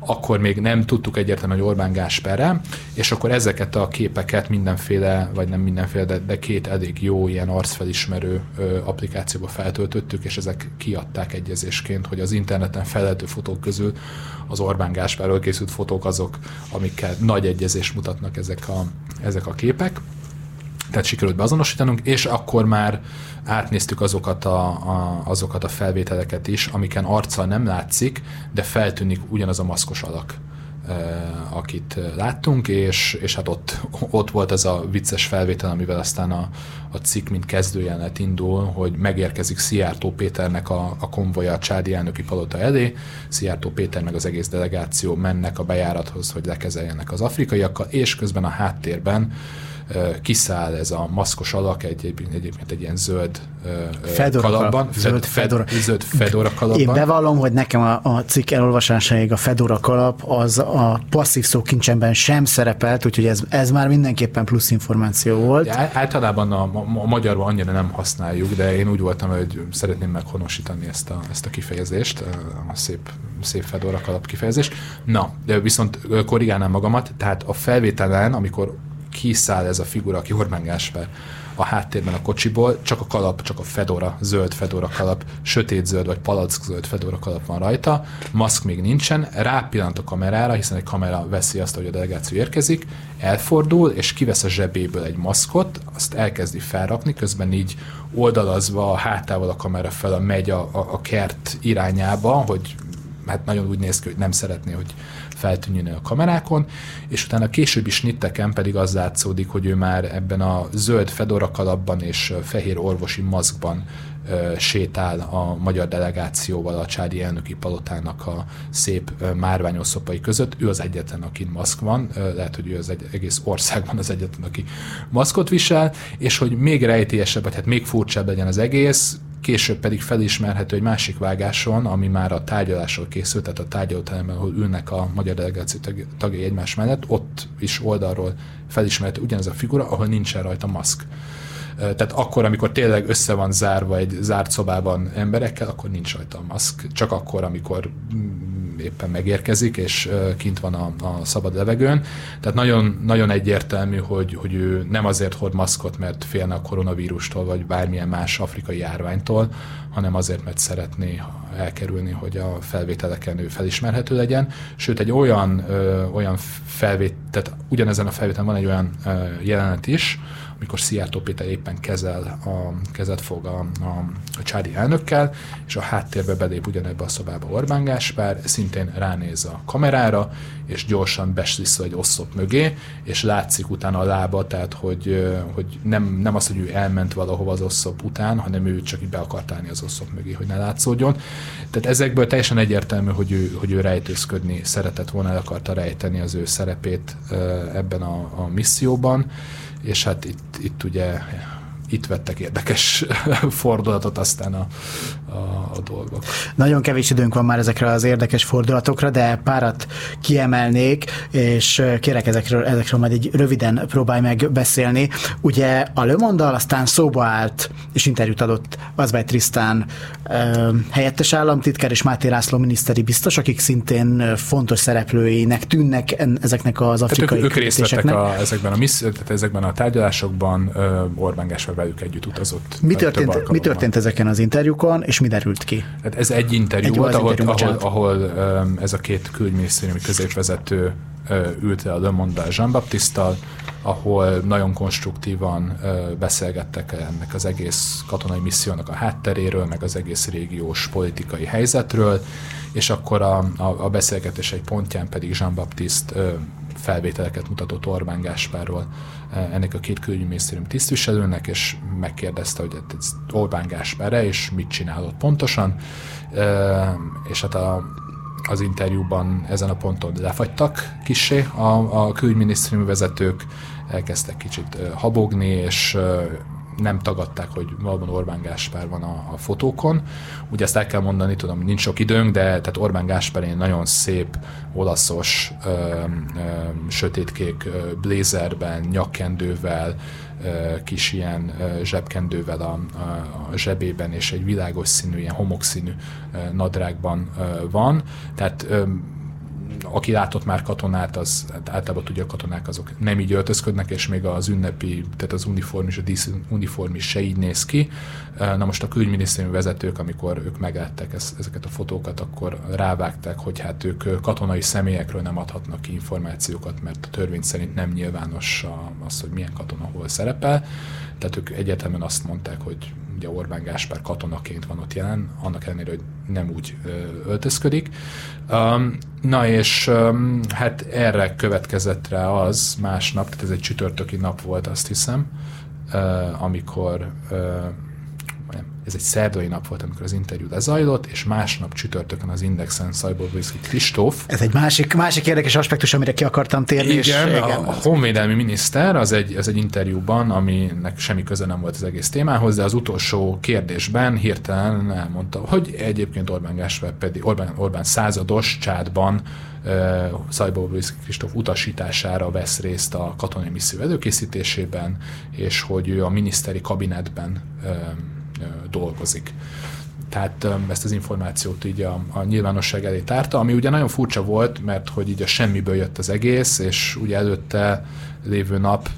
akkor még nem tudtuk egyértelműen, hogy Orbán Gáspárra, és akkor ezeket a képeket mindenféle, vagy nem mindenféle, de, de két elég jó ilyen arcfelismerő ö, applikációba feltöltöttük, és ezek kiadták egyezésként, hogy az interneten felelhető fotók közül az Orbán Gáspárról készült fotók azok, amikkel nagy egyezést mutatnak ezek a, ezek a képek tehát sikerült beazonosítanunk, és akkor már átnéztük azokat a, a, azokat a felvételeket is, amiken arccal nem látszik, de feltűnik ugyanaz a maszkos alak akit láttunk, és, és hát ott, ott volt ez a vicces felvétel, amivel aztán a, a cikk, mint kezdőjelenet indul, hogy megérkezik Szijjártó Péternek a, a konvoja a Csádi elnöki palota elé, Szijjártó Péter meg az egész delegáció mennek a bejárathoz, hogy lekezeljenek az afrikaiakkal, és közben a háttérben kiszáll ez a maszkos alak egy, egy, egyébként egy ilyen zöld Fedora kalapban. Kalap. Zöld Fedora. Zöld Fedora kalapban. Én bevallom, hogy nekem a, a cikk elolvasásáig a Fedora kalap az a passzív szókincsemben sem szerepelt, úgyhogy ez, ez már mindenképpen plusz információ volt. De általában a, a, a magyarban annyira nem használjuk, de én úgy voltam, hogy szeretném meghonosítani ezt a, ezt a kifejezést, a szép, szép Fedora kalap kifejezést. Na, de viszont korrigálnám magamat, tehát a felvételen, amikor kiszáll ez a figura, aki Orbán Gáspár a háttérben a kocsiból, csak a kalap, csak a fedora, zöld fedora kalap, sötét zöld vagy palack zöld fedora kalap van rajta, maszk még nincsen, rápillant a kamerára, hiszen egy kamera veszi azt, hogy a delegáció érkezik, elfordul, és kivesz a zsebéből egy maszkot, azt elkezdi felrakni, közben így oldalazva a hátával a kamera fel megy a, a, a kert irányába, hogy hát nagyon úgy néz ki, hogy nem szeretné, hogy feltűnjön a kamerákon, és utána a későbbi snitteken pedig az látszódik, hogy ő már ebben a zöld fedora kalapban és fehér orvosi maszkban sétál a magyar delegációval a csádi elnöki palotának a szép márványos szopai között. Ő az egyetlen, aki maszk van, lehet, hogy ő az egy, egész országban az egyetlen, aki maszkot visel, és hogy még rejtélyesebb, vagy hát még furcsább legyen az egész, később pedig felismerhető egy másik vágáson, ami már a tárgyalásról készült, tehát a tárgyalóteremben, ahol ülnek a magyar delegáció tagjai egymás mellett, ott is oldalról felismerhető ugyanaz a figura, ahol nincsen rajta maszk. Tehát akkor, amikor tényleg össze van zárva egy zárt szobában emberekkel, akkor nincs rajta a maszk. Csak akkor, amikor mm, éppen megérkezik, és kint van a, a szabad levegőn. Tehát nagyon, nagyon egyértelmű, hogy, hogy ő nem azért hord maszkot, mert félne a koronavírustól, vagy bármilyen más afrikai járványtól, hanem azért, mert szeretné elkerülni, hogy a felvételeken ő felismerhető legyen. Sőt, egy olyan, ö, olyan felvét, tehát ugyanezen a felvételen van egy olyan ö, jelenet is, amikor Szijjártó Péter éppen kezel a, kezet fog a, a, a csádi elnökkel, és a háttérbe belép ugyanebbe a szobába Orbán Gáspár, szintén ránéz a kamerára, és gyorsan bes egy oszlop mögé, és látszik utána a lába, tehát hogy, hogy nem, nem az, hogy ő elment valahova az oszlop után, hanem ő csak így be akart állni az oszlop mögé, hogy ne látszódjon. Tehát ezekből teljesen egyértelmű, hogy ő, hogy ő rejtőzködni szeretett volna, el akarta rejteni az ő szerepét ebben a, a misszióban és hát itt, itt ugye itt vettek érdekes fordulatot aztán a, a, a dolgok. Nagyon kevés időnk van már ezekre az érdekes fordulatokra, de párat kiemelnék, és kérek ezekről, ezekről majd egy röviden próbálj meg beszélni. Ugye a Le Monde-dal aztán szóba állt, és interjút adott Azbály Trisztán helyettes államtitkár és Máté László miniszteri biztos, akik szintén fontos szereplőinek tűnnek ezeknek az afrikai tehát ők, ők részt vettek a, ezekben, a missz, tehát ezekben a tárgyalásokban Orbán Gáspár velük együtt utazott. Mi történt, mi történt ezeken az interjúkon, és mi derült ki? Hát ez egy interjú egy volt, ahol, interjú, ahol, ahol ez a két külügyminisztériumi középvezető ült le a Le Monde Jean Baptiste ahol nagyon konstruktívan beszélgettek ennek az egész katonai missziónak a hátteréről, meg az egész régiós politikai helyzetről, és akkor a, a, a beszélgetés egy pontján pedig Jean Baptiste felvételeket mutatott Orbán Gáspárról ennek a két külügyminisztérium tisztviselőnek, és megkérdezte, hogy ez Orbán Gáspár és mit csinálott pontosan, és hát a, az interjúban ezen a ponton lefagytak kissé a, a külügyminisztérium vezetők, elkezdtek kicsit habogni, és nem tagadták, hogy valóban Orbán Gáspár van a, a fotókon. Ugye ezt el kell mondani, tudom, nincs sok időnk, de tehát Orbán Gáspár egy nagyon szép, olaszos, ö, ö, sötétkék ö, blazerben, nyakkendővel, kis ilyen zsebkendővel a, a, zsebében, és egy világos színű, ilyen homokszínű nadrágban van. Tehát aki látott már katonát, az általában tudja, a katonák azok nem így öltözködnek, és még az ünnepi, tehát az uniform és a uniform is se így néz ki. Na most a külügyminisztériumi vezetők, amikor ők meglátták ezeket a fotókat, akkor rávágták, hogy hát ők katonai személyekről nem adhatnak ki információkat, mert a törvény szerint nem nyilvános az, hogy milyen katona hol szerepel. Tehát ők egyetemen azt mondták, hogy ugye Orbán Gáspár katonaként van ott jelen, annak ellenére, hogy nem úgy öltözködik. Na és hát erre következett rá az másnap, tehát ez egy csütörtöki nap volt, azt hiszem, amikor ez egy szerdai nap volt, amikor az interjú lezajlott, és másnap csütörtökön az Indexen Szajborvizki Kristóf. Ez egy másik, másik érdekes aspektus, amire ki akartam térni. Igen, és, igen a, a honvédelmi miniszter az egy, az egy interjúban, aminek semmi köze nem volt az egész témához, de az utolsó kérdésben hirtelen elmondta, hogy egyébként Orbán Gáspár pedig, Orbán, Orbán százados csátban Szajból Kristóf utasítására vesz részt a katonai misszió előkészítésében, és hogy ő a miniszteri kabinetben dolgozik. Tehát ezt az információt így a, a nyilvánosság elé tárta, ami ugye nagyon furcsa volt, mert hogy így a semmiből jött az egész, és ugye előtte lévő nap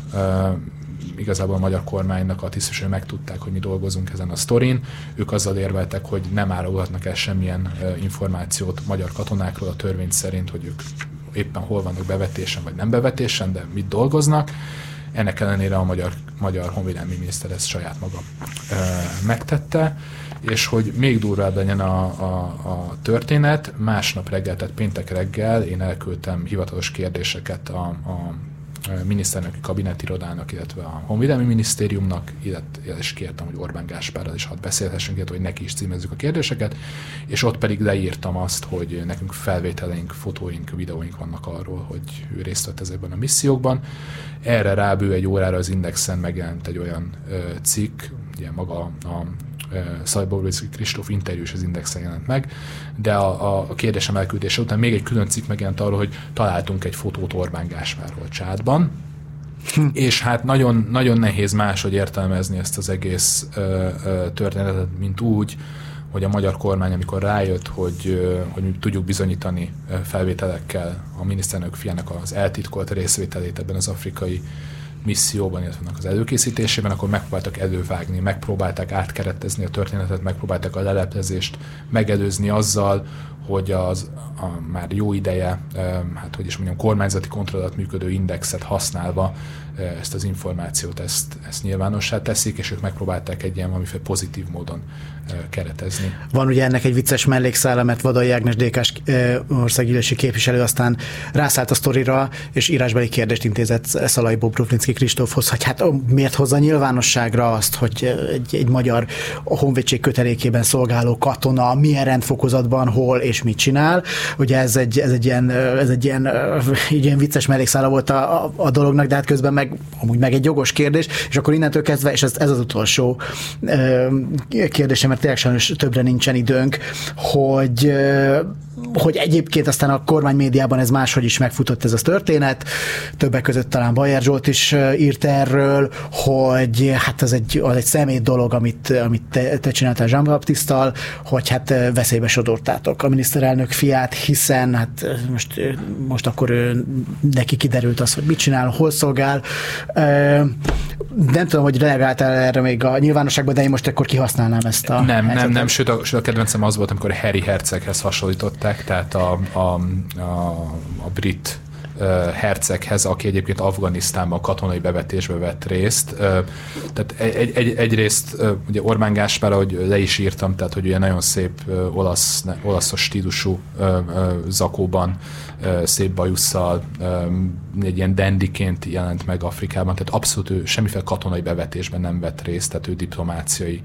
igazából a magyar kormánynak a tisztviselői megtudták, hogy mi dolgozunk ezen a sztorin. Ők azzal érveltek, hogy nem árulhatnak el semmilyen információt magyar katonákról a törvény szerint, hogy ők éppen hol vannak bevetésen vagy nem bevetésen, de mit dolgoznak. Ennek ellenére a magyar, magyar honvédelmi miniszter ezt saját maga ö, megtette, és hogy még durvább legyen a, a, a történet, másnap reggel, tehát péntek reggel én elküldtem hivatalos kérdéseket a, a miniszterelnöki kabinetirodának, illetve a Honvédelmi Minisztériumnak, illetve és kértem, hogy Orbán Gáspárral is hadd beszélhessünk, illetve hogy neki is címezzük a kérdéseket, és ott pedig leírtam azt, hogy nekünk felvételeink, fotóink, videóink vannak arról, hogy ő részt vett ezekben a missziókban. Erre rábő egy órára az Indexen megjelent egy olyan ö, cikk, ugye maga a Szajboviszki Kristóf interjú is az Indexen jelent meg, de a, a kérdésem elküldése után még egy külön cikk megjelent arról, hogy találtunk egy fotót Orbán Gáspárról csátban, hm. és hát nagyon, nagyon nehéz máshogy értelmezni ezt az egész ö, ö, történetet, mint úgy, hogy a magyar kormány, amikor rájött, hogy, hogy mi tudjuk bizonyítani felvételekkel a miniszterelnök fiának az eltitkolt részvételét ebben az afrikai misszióban, illetve az előkészítésében, akkor megpróbáltak elővágni, megpróbálták átkeretezni a történetet, megpróbálták a leleplezést megelőzni azzal, hogy az a már jó ideje, hát hogy is mondjam, kormányzati kontrollat működő indexet használva ezt az információt, ezt, ezt nyilvánossá teszik, és ők megpróbálták egy ilyen valamiféle pozitív módon keretezni. Van ugye ennek egy vicces mellékszála, mert Vadai Ágnes DK-s országgyűlési képviselő aztán rászállt a sztorira, és írásbeli kérdést intézett Szalai Bobrovnicki Kristófhoz, hogy hát miért hozza nyilvánosságra azt, hogy egy, egy magyar honvédség kötelékében szolgáló katona milyen rendfokozatban, hol és mit csinál. Ugye ez egy, ez egy ilyen, ez egy ilyen, egy ilyen vicces mellékszála volt a, a, a dolognak, de hát közben meg amúgy meg egy jogos kérdés, és akkor innentől kezdve, és ez, ez az utolsó kérdésem, mert tényleg sajnos többre nincsen időnk, hogy hogy egyébként aztán a kormány médiában ez máshogy is megfutott ez a történet, többek között talán Bajer Zsolt is írt erről, hogy hát az egy, az egy szemét dolog, amit, amit te, te csináltál Jean Baptiste-tal, hogy hát veszélybe sodortátok a miniszterelnök fiát, hiszen hát most, most akkor ő, neki kiderült az, hogy mit csinál, hol szolgál. Nem tudom, hogy reagáltál erre még a nyilvánosságban, de én most akkor kihasználnám ezt a Nem, helyzetet. nem, nem, sőt a, sőt a kedvencem az volt, amikor Harry Herceghez hasonlították, tehát a, a, a, a brit herceghez, aki egyébként Afganisztánban katonai bevetésbe vett részt. Tehát egy, egy, egyrészt ugye Orbán Gáspár, ahogy le is írtam, tehát hogy ugye nagyon szép olasz, olaszos stílusú zakóban, szép bajusszal, egy ilyen dandiként jelent meg Afrikában, tehát abszolút ő semmiféle katonai bevetésben nem vett részt, tehát ő diplomáciai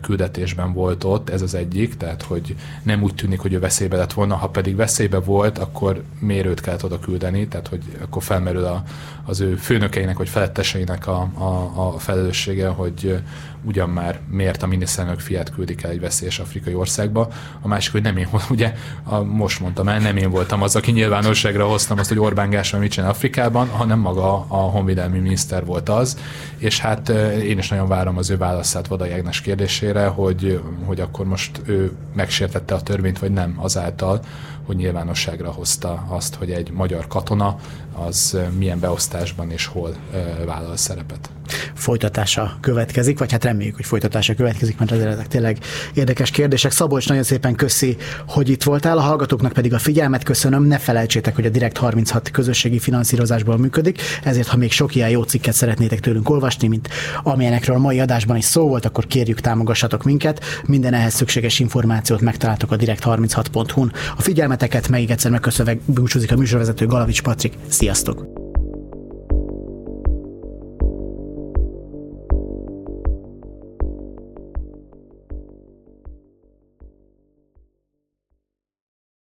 küldetésben volt ott, ez az egyik, tehát hogy nem úgy tűnik, hogy ő veszélybe lett volna, ha pedig veszélybe volt, akkor mérőt kellett oda küldeni, tehát hogy akkor felmerül a, az ő főnökeinek vagy feletteseinek a, a, a felelőssége, hogy ugyan már miért a miniszterelnök fiát küldik el egy veszélyes afrikai országba. A másik, hogy nem én ugye a, most mondtam el, nem én voltam az, aki nyilvánosságra hoztam azt, hogy Orbán Gáspár mit csinál Afrikában, hanem maga a honvédelmi miniszter volt az, és hát én is nagyon várom az ő válaszát Vada Jágnes kérdésére, hogy, hogy akkor most ő megsértette a törvényt, vagy nem azáltal, hogy nyilvánosságra hozta azt, hogy egy magyar katona az milyen beosztásban és hol vállal szerepet. Folytatása következik, vagy hát reméljük, hogy folytatása következik, mert ezek tényleg érdekes kérdések. Szabolcs, nagyon szépen köszi, hogy itt voltál, a hallgatóknak pedig a figyelmet köszönöm. Ne felejtsétek, hogy a Direkt 36 közösségi finanszírozásból működik, ezért ha még sok ilyen jó cikket szeretnétek tőlünk olvasni, mint amilyenekről a mai adásban is szó volt, akkor kérjük támogassatok minket. Minden ehhez szükséges információt megtaláltok a direkt36.hu-n. A figyelmeteket még egyszer megköszönve búcsúzik a műsorvezető Galavics Patrik. Szia! Sziasztok!